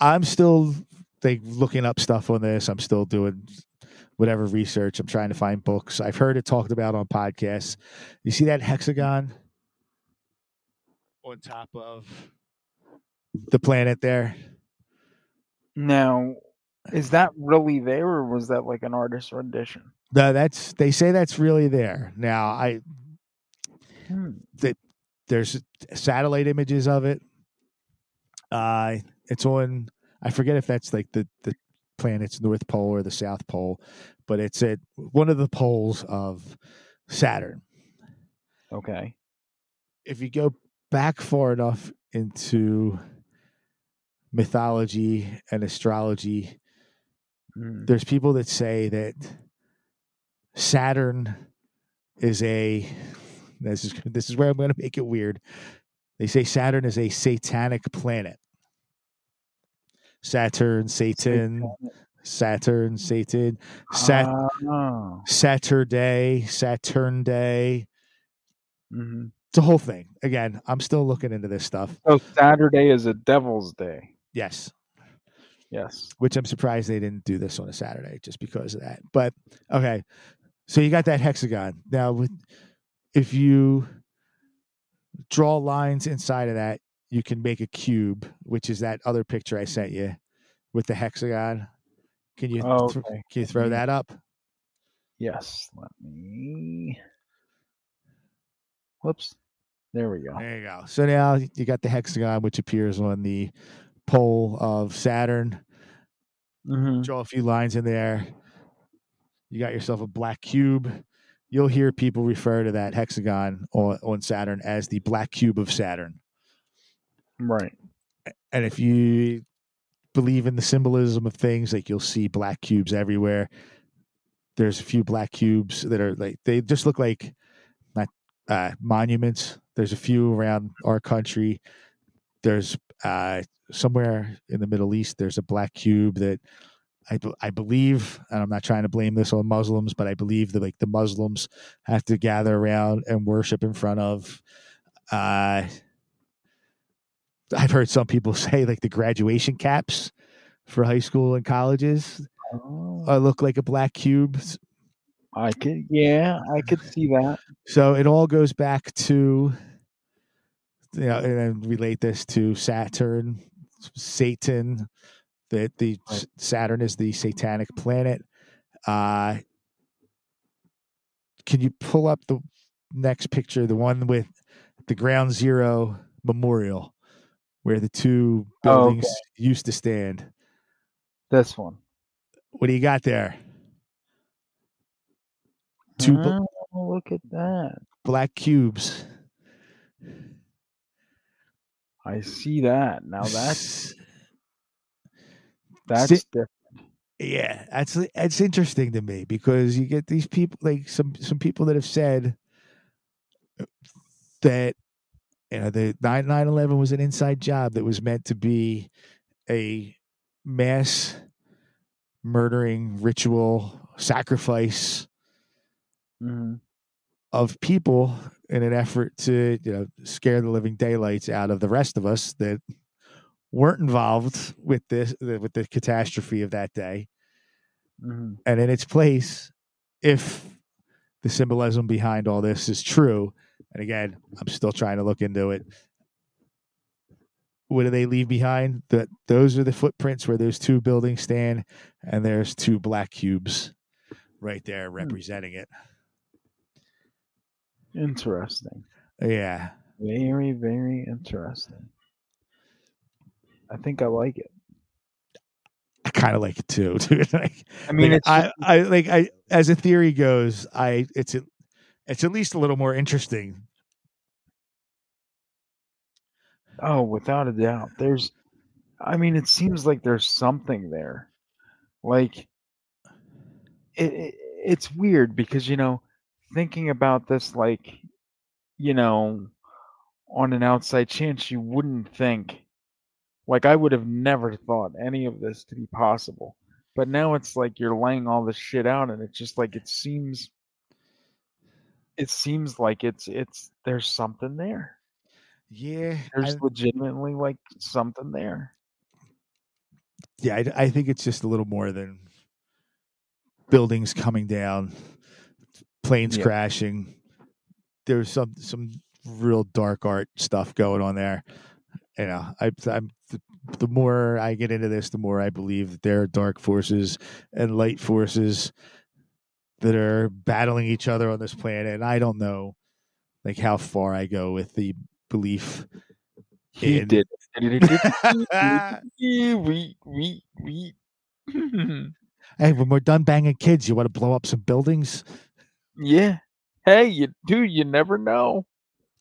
I'm still like looking up stuff on this. I'm still doing whatever research. I'm trying to find books. I've heard it talked about on podcasts. You see that hexagon on top of the planet there? Now, is that really there or was that like an artist rendition? No, that's they say that's really there. Now I Hmm. there's satellite images of it. Uh it's on I forget if that's like the the planet's north pole or the south pole, but it's at one of the poles of Saturn. Okay. If you go back far enough into mythology and astrology, Mm. there's people that say that Saturn is a this is this is where I'm going to make it weird. They say Saturn is a satanic planet. Saturn, Satan, Saturn, Satan, Sat Oh. Saturday, Saturn Day. hmm It's a whole thing. Again, I'm still looking into this stuff. So Saturday is a Devil's Day. Yes, Yes. which I'm surprised they didn't do this on a Saturday just because of that. But okay, so you got that hexagon. Now, with if you draw lines inside of that, you can make a cube, which is that other picture I sent you with the hexagon. Can you Oh, th- can you throw that up? Yes. Let me. Whoops. There we go. There you go. So now you got the hexagon, which appears on the pole of Saturn. hmm draw a few lines in there. You got yourself a black cube. You'll hear people refer to that hexagon on, on Saturn as the black cube of Saturn. Right. And if you believe in the symbolism of things, like you'll see black cubes everywhere. There's a few black cubes that are like they just look like not uh, monuments. There's a few around our country. There's uh, somewhere in the Middle East. There's a black cube that I, I believe, and I'm not trying to blame this on Muslims, but I believe that like the Muslims have to gather around and worship in front of. Uh, I've heard some people say like the graduation caps for high school and colleges Oh, uh, look like a black cube. I could. Yeah, I could see that. So it all goes back to, you know, and then relate this to Saturn, Satan. That the Right. Saturn is the satanic planet. Uh, can you pull up the next picture, the one with the Ground Zero Memorial, where the two Oh, okay. buildings used to stand? This one. What do you got there? Two bl- Oh, look at that. black cubes. I see that. Now that's that's Si- different. yeah that's it's interesting to me because you get these people like some some people that have said that you know the 9 11 was an inside job that was meant to be a mass murdering ritual sacrifice hmm of people in an effort to you know scare the living daylights out of the rest of us that weren't involved with this with the catastrophe of that day. Hmm and in its place if the symbolism behind all this is true and again i'm still trying to look into it what do they leave behind? That those are the footprints where those two buildings stand and there's two black cubes right there representing it. Interesting. yeah. Very, very interesting. I think I like it. i kind of like it too dude like, I mean, like, it's I, I like i as a theory goes i it's a, it's at least a little more interesting oh, without a doubt. There's, I mean, it seems like there's something there. Like, it, it it's weird because you know, thinking about this, like, you know, on an outside chance, you wouldn't think. Like, I would have never thought any of this to be possible. But now it's like you're laying all this shit out, and it's just like it seems. It seems like it's it's there's something there. yeah There's I- legitimately like something there. yeah, I, I think it's just a little more than buildings coming down, planes Yeah. crashing. There's some some real dark art stuff going on there. You know, I, I'm the, the more I get into this, the more I believe that there are dark forces and light forces that are battling each other on this planet. And I don't know like how far I go with the belief He in- did. hey, we we we. when we're done banging kids, you want to blow up some buildings? yeah. Hey, you dude, you never know.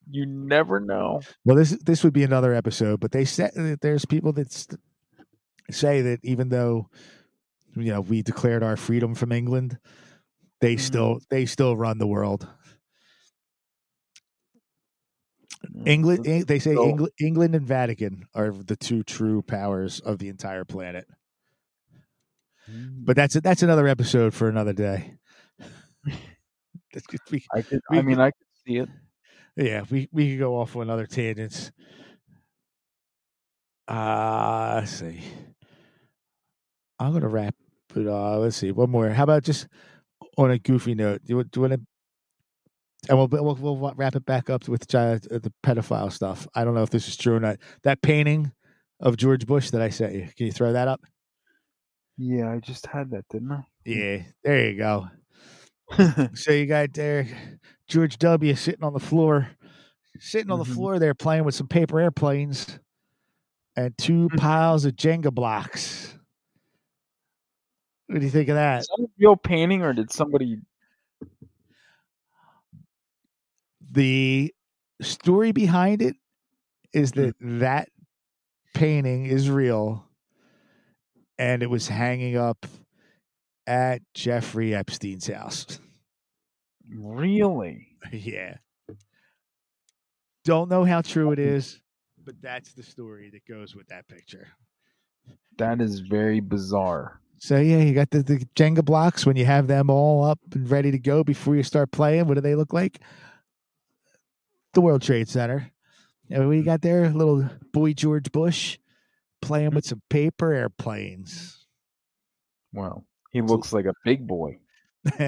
You never know. Well, this this would be another episode, but they said that there's people that st- say that even though you know we declared our freedom from England, they Mhm. still they still run the world. Mm, England, they say so- England, England and Vatican are the two true powers of the entire planet. But that's that's another episode for another day. We, I could. we I mean, I could see it. Yeah, we we could go off on other tangents. Uh let's see. I'm gonna wrap it. Uh, let's see, one more. How about just on a goofy note? Do you, do you want to? And we'll, we'll we'll wrap it back up with uh, the pedophile stuff. I don't know if this is true or not. That painting of George Bush that I sent you. Can you throw that up? Yeah, I just had that, didn't I? Yeah, there you go. So you got there George W. sitting on the floor, sitting on the Mhm. floor there playing with some paper airplanes and two Mhm. piles of Jenga blocks. What do you think of that? Is that a real painting, or did somebody? The story behind it is that that painting is real and it was hanging up at Jeffrey Epstein's house. Really? yeah. Don't know how true it is, but that's the story that goes with that picture. That is very bizarre. So yeah, you got the, the Jenga blocks when you have them all up and ready to go before you start playing. What do they look like? The World Trade Center. And what you got there? Little boy George Bush playing with some paper airplanes. Wow, he looks like a big boy.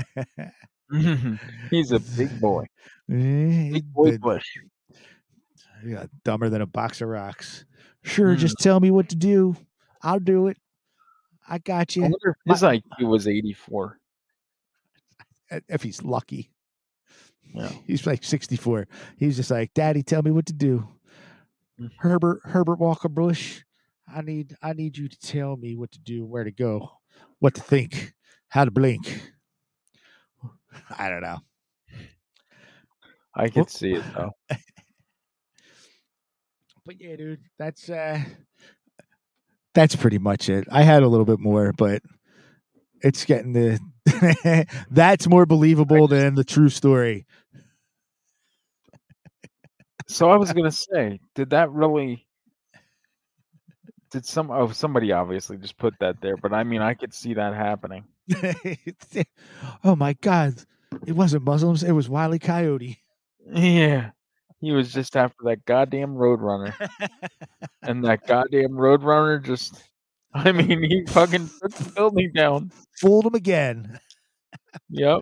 He's a big boy. Big boy The- Bush. yeah, dumber than a box of rocks. Sure, Hmm. just tell me what to do. I'll do it. I got I you. wonder if his IQ was 84. uh, If he's lucky. Yeah. He's like 64. He's just like, Daddy, tell me what to do. Mhm. Herbert Herbert Walker Bush, I need I need you to tell me what to do, where to go, what to think, how to blink. I don't know. I can see it though. But yeah, dude, that's uh that's pretty much it. I had a little bit more, but it's getting the that's more believable than the true story. So I was gonna say, did that really? Did some? Oh, somebody obviously just put that there, but I mean, I could see that happening. oh my god. It wasn't Muslims, it was Wiley Coyote. Yeah, he was just after that goddamn Roadrunner, and that goddamn Roadrunner just. I mean, he fucking took the building down. Fooled him again. Yep.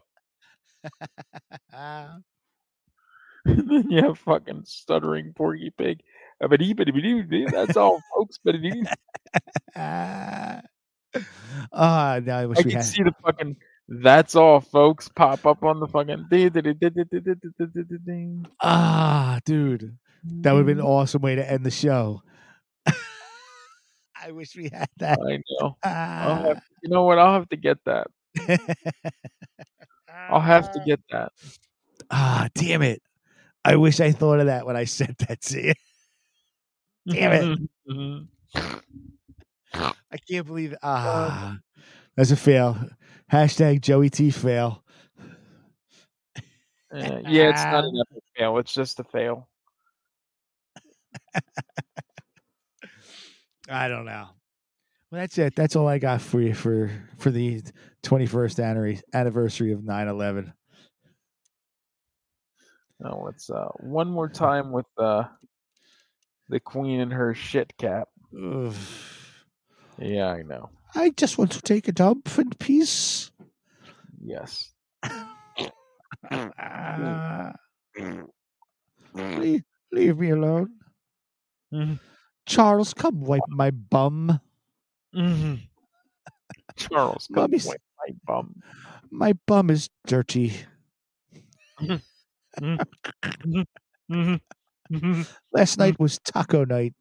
Ah. And then you have fucking stuttering Porky Pig. That's all, folks. Ah, uh, I wish I we could had. see the fucking. That's all, folks. Pop up on the fucking. Ah, dude, that would have been an awesome way to end the show. I wish we had that. I know. Ah. Have, you know what? I'll have to get that. I'll have to get that. Ah, damn it! I wish I thought of that when I sent that to you. Damn it. I can't believe it. Ah, that's a fail. Hashtag Joey T fail. Uh, yeah, it's not an epic fail. It's just a fail. I don't know. Well, that's it. That's all I got for you for for the 21st anniversary anniversary of 9/11. let's uh one more time with uh the queen and her shit cap. Ugh. Yeah, I know. I just want to take a dump in peace. Yes. Leave, leave me alone. Mhm. Charles, come wipe my bum. Mhm. Charles, come Mommy's- wipe my bum. My bum is dirty. Last night was taco night.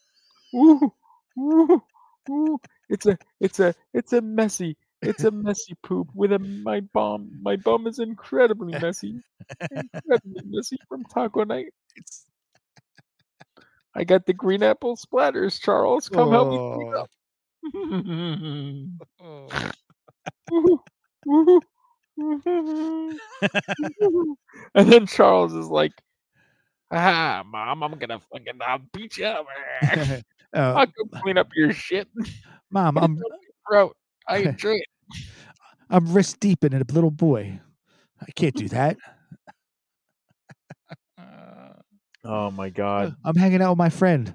Ooh, ooh, ooh. It's a it's a it's a messy it's a messy poop with a my bum my bum is incredibly messy. Incredibly messy from taco night. It's... I got the green apple splatters, Charles. Come help me clean Oh. up. and then Charles is like, "Ah, mom, I'm gonna fucking I'll beat you up. Uh, I'll go clean up your shit. Mom, I'm throat. I enjoy it. I'm wrist deep in a little boy. I can't do that. Oh my god. I'm hanging out with my friend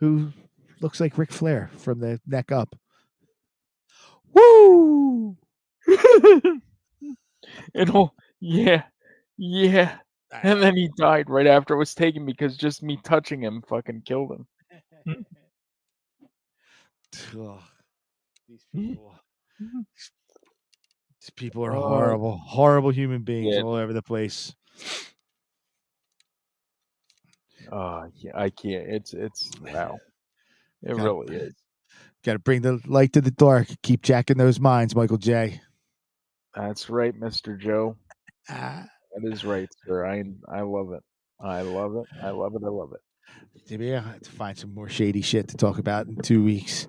who looks like Ric Flair from the neck up. Woo! and oh yeah, yeah. And then he died right after it was taken because just me touching him fucking killed him. Mm-hmm. Ugh, these mm-hmm. people. Mm-hmm. These people are Oh. horrible, horrible human beings Yeah. all over the place. Oh yeah, I can't. It's it's wow. It God. really is. Got to bring the light to the dark. Keep jacking those minds, Michael J. That's right, Mr. Joe. Ah, That is right, sir. I I love it. I love it. I love it. I love it. maybe I have to find some more shady shit to talk about in two weeks.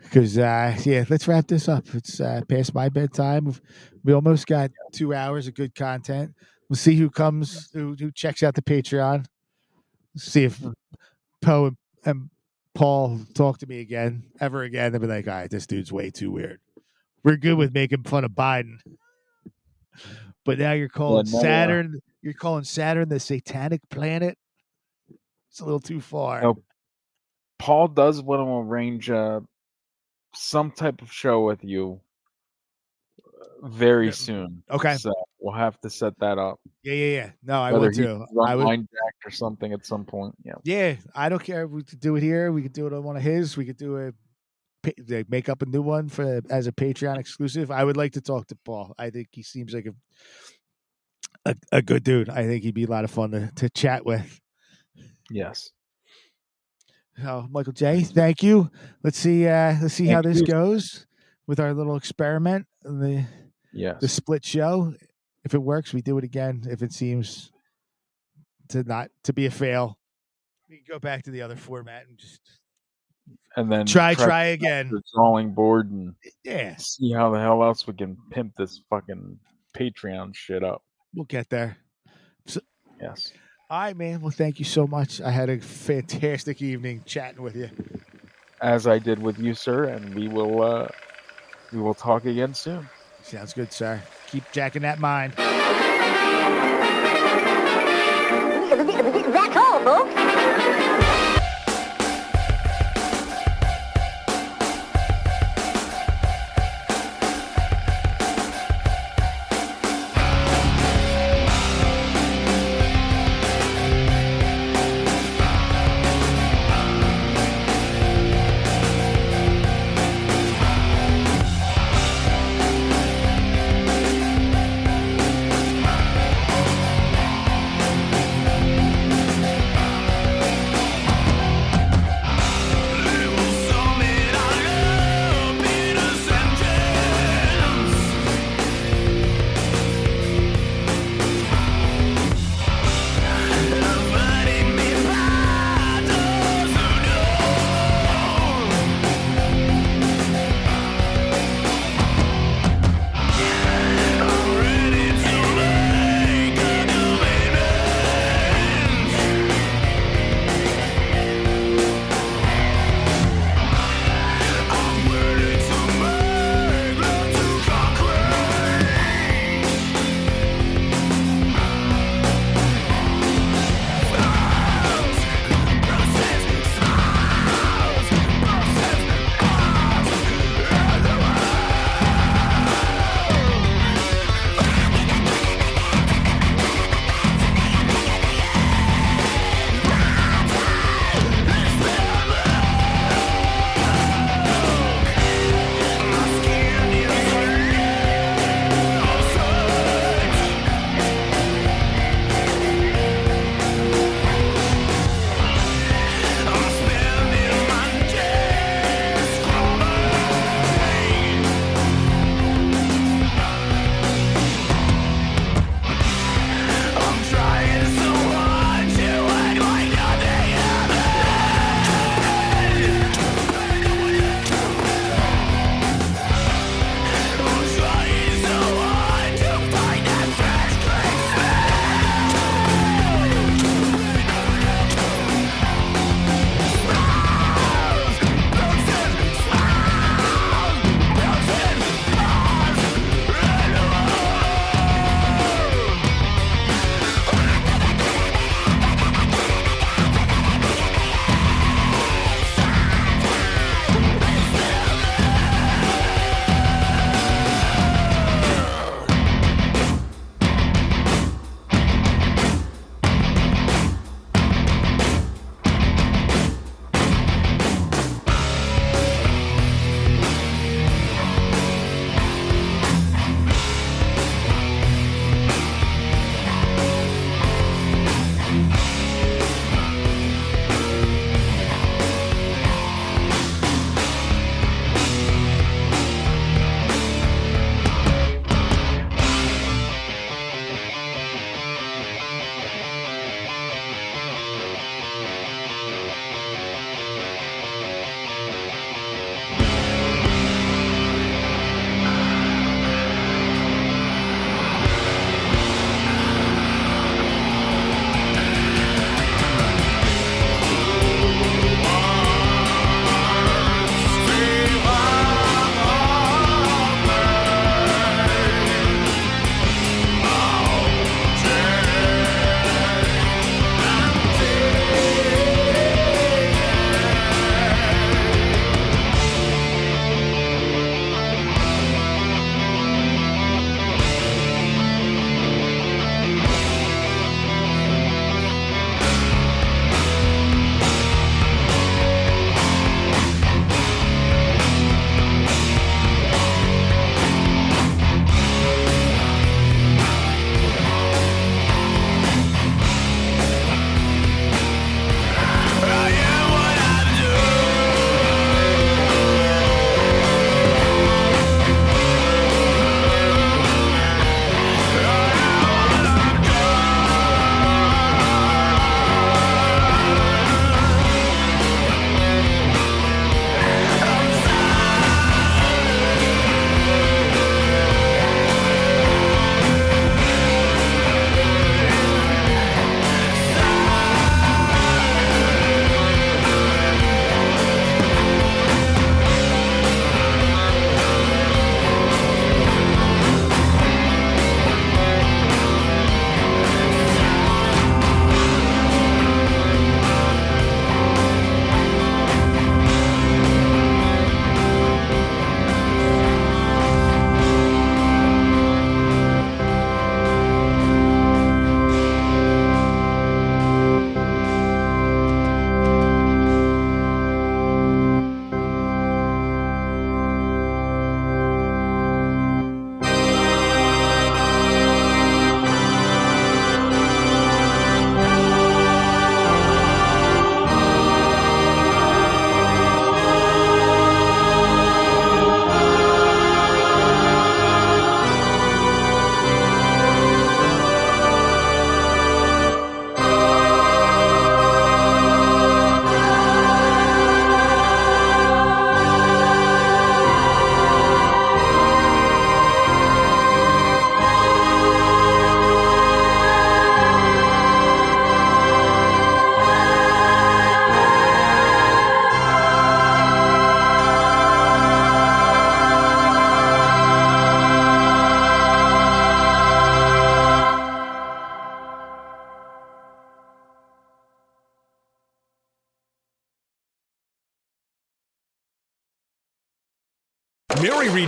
Because uh, yeah, let's wrap this up. It's uh, past my bedtime. We've, we almost got two hours of good content. We'll see who comes, who, who checks out the Patreon. See if Poe and, and Paul talk to me again, ever again. They'll be like, all right, this dude's way too weird. We're good with making fun of Biden. But now you're calling no, uh, Saturn, you're calling Saturn the satanic planet. It's a little too far. No. Paul does want to arrange uh, some type of show with you uh, very Yeah. soon. Okay. So we'll have to set that up. Yeah, yeah, yeah. No, I Whether would too. I would. Jack or something at some point. Yeah. Yeah, I don't care. If we could do it here. We could do it on one of his. We could do a like, make up a new one for as a Patreon exclusive. I would like to talk to Paul. I think he seems like a a, a good dude. I think he'd be a lot of fun to, to chat with. Yes. So, Michael J, thank you. Let's see. Uh, let's see how this you. goes with our little experiment. and The Yes. the split show. If it works, we do it again. If it seems to not to be a fail, we can go back to the other format and just and then try, try again. the drawing board and Yeah, see how the hell else we can pimp this fucking Patreon shit up. we'll get there. Yes. All right, man. Well, thank you so much. I had a fantastic evening chatting with you. As I did with you, sir, and we will uh we will talk again soon. Sounds good, sir. Keep jacking that mind.